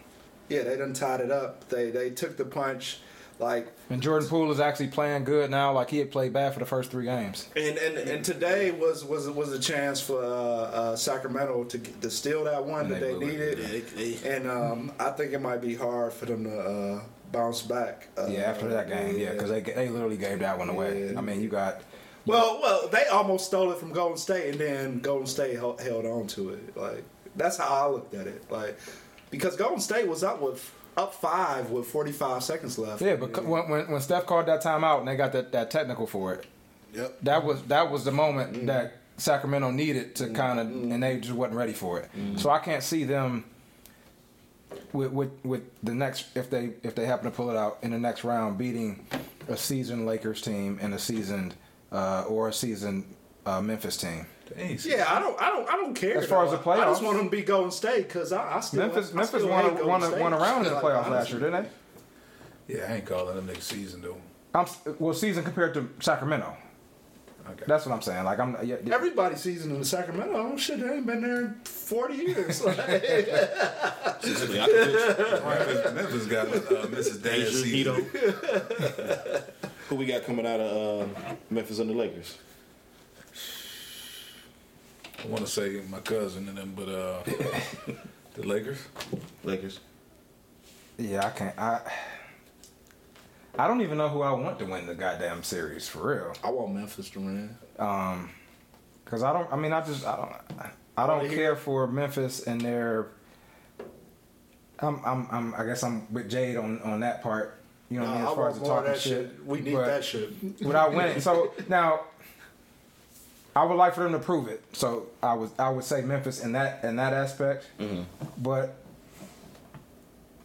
yeah, they done tied it up. They they took the punch, like And Jordan Poole is actually playing good now. Like he had played bad for the first three games. and and, and today was was was a chance for uh, uh, Sacramento to get- to steal that one And that they they blew it. needed. Yeah, they, they, And um, I think it might be hard for them to uh, bounce back. Uh, Yeah, after that game, yeah, because they they literally gave that one away. Yeah. I mean, you got Well, well, they almost stole it from Golden State, and then Golden State held, held on to it. Like that's how I looked at it. Like because Golden State was up with up five with 45 seconds left. yeah, but when, when when Steph called that timeout and they got that, that technical for it, yep. that was that was the moment mm. that Sacramento needed to mm. kind of, mm. and they just wasn't ready for it. So I can't see them with, with with the next if they if they happen to pull it out in the next round, beating a seasoned Lakers team and a seasoned uh, or a seasoned uh, Memphis team. Dang, Yeah, I don't, I don't, I don't care. As far as the the I just want them to beat Golden State because I, I still Memphis I Memphis still won hate a, won, a, State. won a round in the Like, playoffs last year, didn't they? Yeah, I ain't calling them next season though. I'm well season compared to Sacramento. Okay. That's what I'm saying. Like I'm. Yeah, yeah. Everybody season in Sacramento. Oh shit, they ain't been there in forty years. Like, Seriously, I could Memphis, Memphis got uh, Mrs. Dad season. Hito. Who we got coming out of uh, Memphis and the Lakers? I want to say my cousin and them, but uh, the Lakers. Lakers. Yeah, I can't. I. I don't even know who I want to win the goddamn series for real. I want Memphis to win. Um, cause I don't. I mean, I just. I don't. I don't care for Memphis and their. I'm. I'm. I'm. I guess I'm with Jade on on that part. You know what I mean? As I far as the talking shit. shit. We need But that shit. Without winning, so now. I would like for them to prove it. So I was. I would say Memphis in that in that aspect. But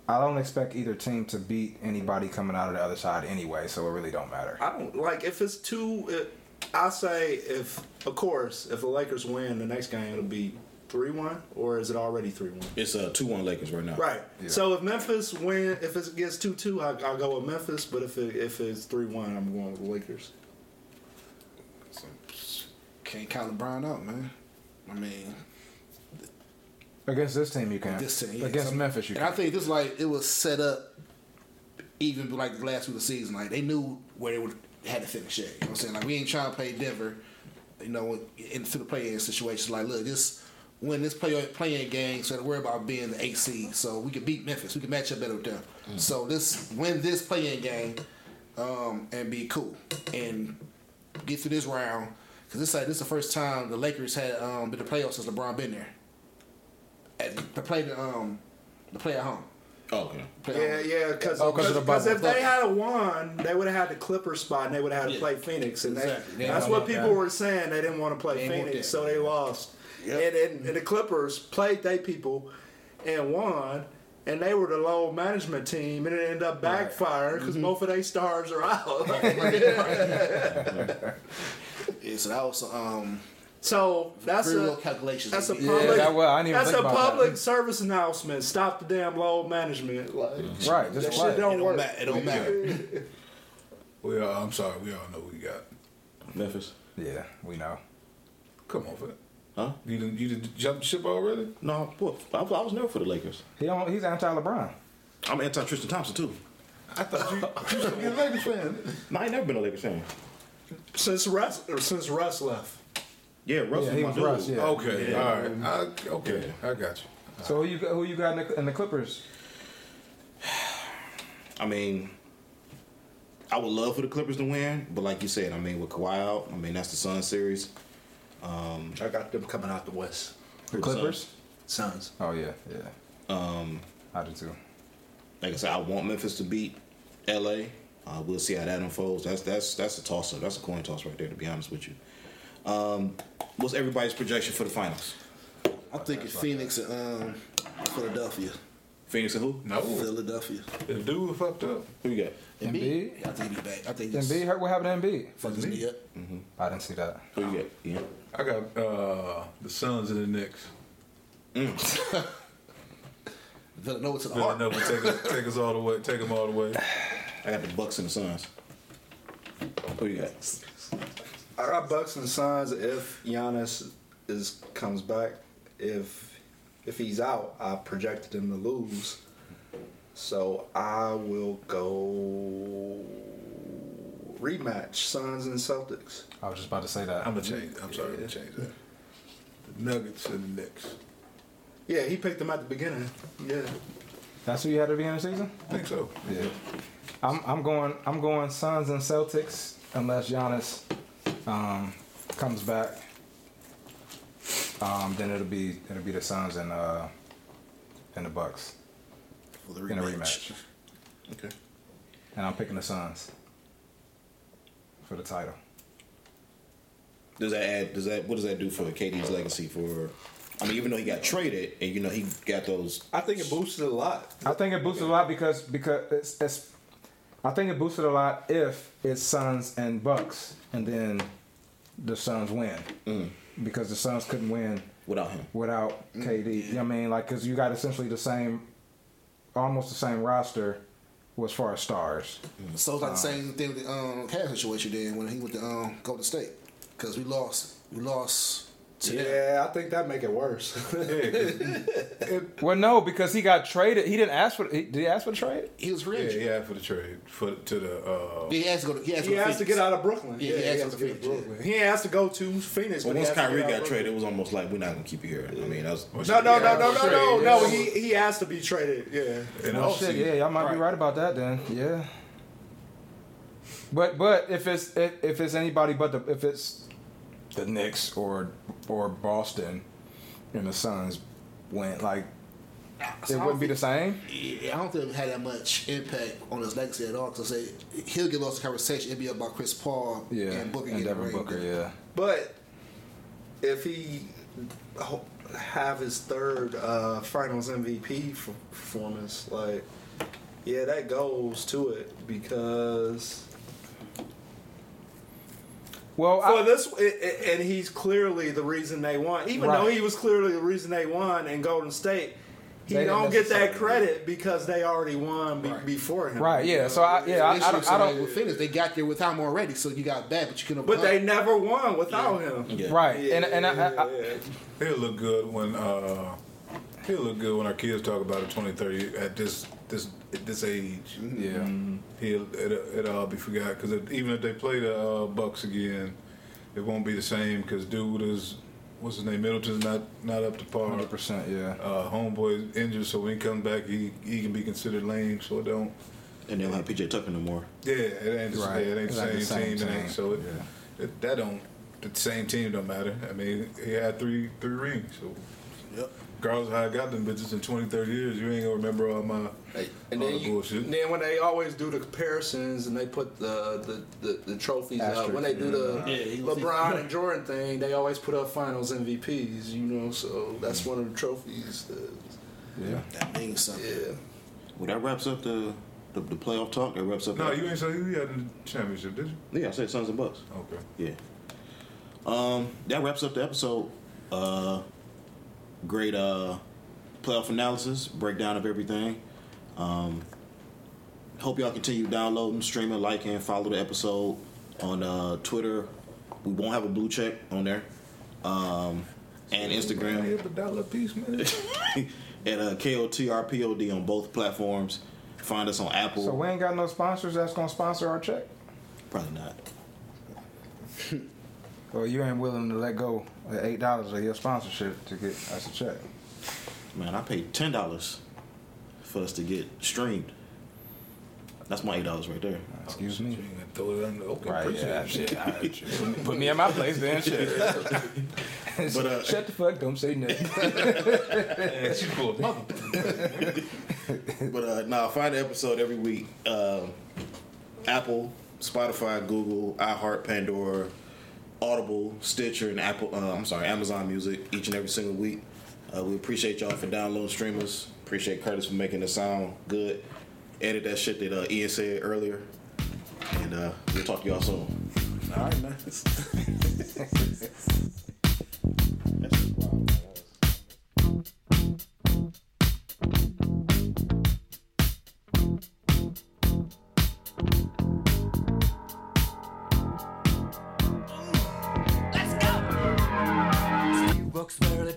I don't expect either team to beat anybody coming out of the other side anyway, so it really don't matter. I don't like if it's two. It, I say if, of course, if the Lakers win, the next game it'll be three one, or is it already three one? It's a two one Lakers right now. Right. So if Memphis win, if it gets two two, I I'll go with Memphis. But if it if it's three one, I'm going with the Lakers. Can't count LeBron out, man. I mean, Against this team, you can. this team. yeah. Against So- Memphis, you And I think this like it was set up even like the last week of the season. Like they knew where they would had to finish at. You know what I'm saying? Like we ain't trying to play Denver, you know, into the play-in situation. Like, look, this win this play playing game, so to worry about being the eight seed. So we can beat Memphis. We can match up better with them. So this win this playing game, um, and be cool and get through this round. Cause this like this is the first time the Lakers had um, been to playoffs since LeBron been there. At, to play the um to play at home. Oh, okay. Play Yeah, home. yeah, because Oh, 'cause of the if they had a won, they would have had the Clippers spot, and they would have had to Yeah. play Phoenix, and Exactly. they, They that's what people that. were saying. They didn't want to play They Phoenix, so they lost. Yep. And, and, and the Clippers played they people and won. And they were the load management team, and it ended up backfiring because Mm-hmm. both of their stars are out. Yeah, so that was um so that's very a little calculations. that's a they did. public. that well, I didn't even that's a about that. public service announcement. Stop the damn load management. Like Right, just that right. shit don't It don't work. matter. It don't matter. We all, I'm sorry, we all know who we got. Memphis. Yeah, we know. Come on, Fat. Huh? You didn't you did jump ship already? No, what? I, I was never for the Lakers. He don't, he's anti LeBron. I'm anti Tristan Thompson too. I thought you you should a Lakers fan. No, I ain't never been a Lakers fan. Since Russ or since Russ left. Yeah, Russ Yeah, was he my was dude. Russ, yeah. Okay, all right. I, okay, I got you. So who you got- who you got in the, in the Clippers? I mean, I would love for the Clippers to win, but like you said, I mean, with Kawhi out, I mean that's the Sun series. I got them coming out the West. The Clippers? Suns. Oh yeah, yeah. Um, I do too. like I said, I want Memphis to beat LA. Uh, we'll see how that unfolds. That's that's that's a toss up. That's a coin toss right there. To be honest with you, um, what's everybody's projection for the finals? I think it's Phoenix and um Philadelphia. Phoenix and who? No, Philadelphia. the dude fucked up. Who you got? Embiid? I think he back. I think Embiid, hurt- what happened to Embiid? Fuck his knee up. I didn't see that. Who you got? Yeah. I got uh, the Suns and the Knicks. Villanova to the heart. Villanova take us, take us all the way, take them all the way. I got the Bucks and the Suns. Who you got? I got Bucks and Suns if Giannis is comes back. If if he's out, I projected him to lose. So I will go rematch Suns and Celtics. I was just about to say that. I'm gonna change. I'm sorry, I'm gonna change that. The Nuggets and the Knicks. Yeah, he picked them at the beginning. Yeah. That's who you had at the beginning of the season? I think so. Yeah. I'm I'm going I'm going Suns and Celtics unless Giannis um, comes back. Um, then it'll be it'll be the Suns and uh and the Bucks For the in a rematch. Okay. And I'm picking the Suns for the title. Does that add? Does that? What does that do for KD's legacy? For, I mean, even though he got traded, and you know he got those. I think it boosted a lot. I think it boosted a lot because because it's, it's I think it boosted a lot if it's Suns and Bucks and then the Suns win because the Suns couldn't win Without him, without KD. You know what I mean? Like, because you got essentially the same, almost the same roster as far as stars. So it's like the same thing with the um Cavs situation then when he went to um Golden State. because we lost. We lost. To them. Yeah, I think that make it worse. Well, no, because he got traded. He didn't ask for. He, did he ask for the trade? He was ready. Yeah, he had for the trade for to the. Uh, He asked to go. To, he has, to, he go has to get out of Brooklyn. Yeah, he asked, to to go to get out of Brooklyn. He has to go to Phoenix. But he once Kyrie got traded, it was almost like we're not gonna keep you here. I mean, that was. No, no, no, no, no, Trade, no, no. He he has to be traded. Yeah. and Oh shit! Yeah, y'all might be right about that then. Yeah. But but if it's if, if it's anybody but the if it's the Knicks or or Boston and the Suns went like it wouldn't be the same. I don't think it had that much impact on his legacy at all. Because say he'll get lost in conversation. It'd be about Chris Paul Yeah, and Booker and getting Devin the ring. Booker. Yeah. But if he have his third uh, Finals MVP performance, like yeah, that goes to it because Well, for I, this, i- i- and he's clearly the reason they won. Even though he was clearly the reason they won in Golden State. He They don't get that credit because they already won be- before him. right. Yeah. So I yeah I, I Issue, don't, so I don't with Phoenix, they got there without him already, so you got bad, but you couldn't. But they never won without him. Yeah. right Yeah, and and I, I, I, yeah. he'll look good when uh, he'll look good when our kids talk about it 2030 at this this at this age. yeah. He'll it'll, it'll all be forgot because even if they play the uh, Bucks again, it won't be the same because dude is what's his name Middleton's not not up to par. Hundred percent. Yeah. Uh, homeboy injured, so when he comes back, he he can be considered lame. So it don't. And they don't have PJ Tucker no more. Yeah, it ain't the, Right. yeah, it ain't the not same, the same team. It ain't, team. so it, Yeah. it, that don't the same team don't matter. I mean, he had three three rings. So Yep. regardless of how I got them bitches in 20, 30 years, you ain't gonna remember all my And all then, the you, bullshit. and then when they always do the comparisons and they put the the, the, the trophies up, Asterisk, when they do the Yeah, you see- LeBron and Jordan thing, they always put up Finals MVPs. You know, so that's one of the trophies. That, Yeah. That means something. yeah. Well, that wraps up the the, the playoff talk. That wraps up. No, the, you ain't say who you had in the championship, did you? Yeah, I said Suns and Bucks. Okay. Yeah. Um, that wraps up the episode. Uh, great uh, playoff analysis, breakdown of everything. Um, hope y'all continue downloading, streaming, liking, follow the episode on uh, Twitter. We won't have a blue check on there. Um, and Instagram Yeah, but dollar piece, man. at uh, KOTRPOD on both platforms. Find us on Apple. So we ain't got no sponsors that's gonna sponsor our check. Probably not. Or you ain't willing to let go of eight dollars of your sponsorship to get us a check. Man, I paid ten dollars for us to get streamed. That's my eight dollars right there. Excuse me. throw it under. Okay, Right, yeah, shit. I- put, me, put in my place then, shit. But, uh, Shut the fuck, don't say nothing. Yeah, she pulled. But uh, nah, find the episode every week. Um Apple, Spotify, Google, iHeart, Pandora, Audible, Stitcher, and Apple. Uh, I'm sorry, Amazon Music each and every single week. Uh, we appreciate y'all for downloading streamers. Appreciate Curtis for making the sound good. Edit that shit that uh, Ian said earlier. And uh, we'll talk to y'all soon. All right, man.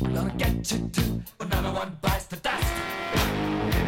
Gonna get you too, but another one bites the dust.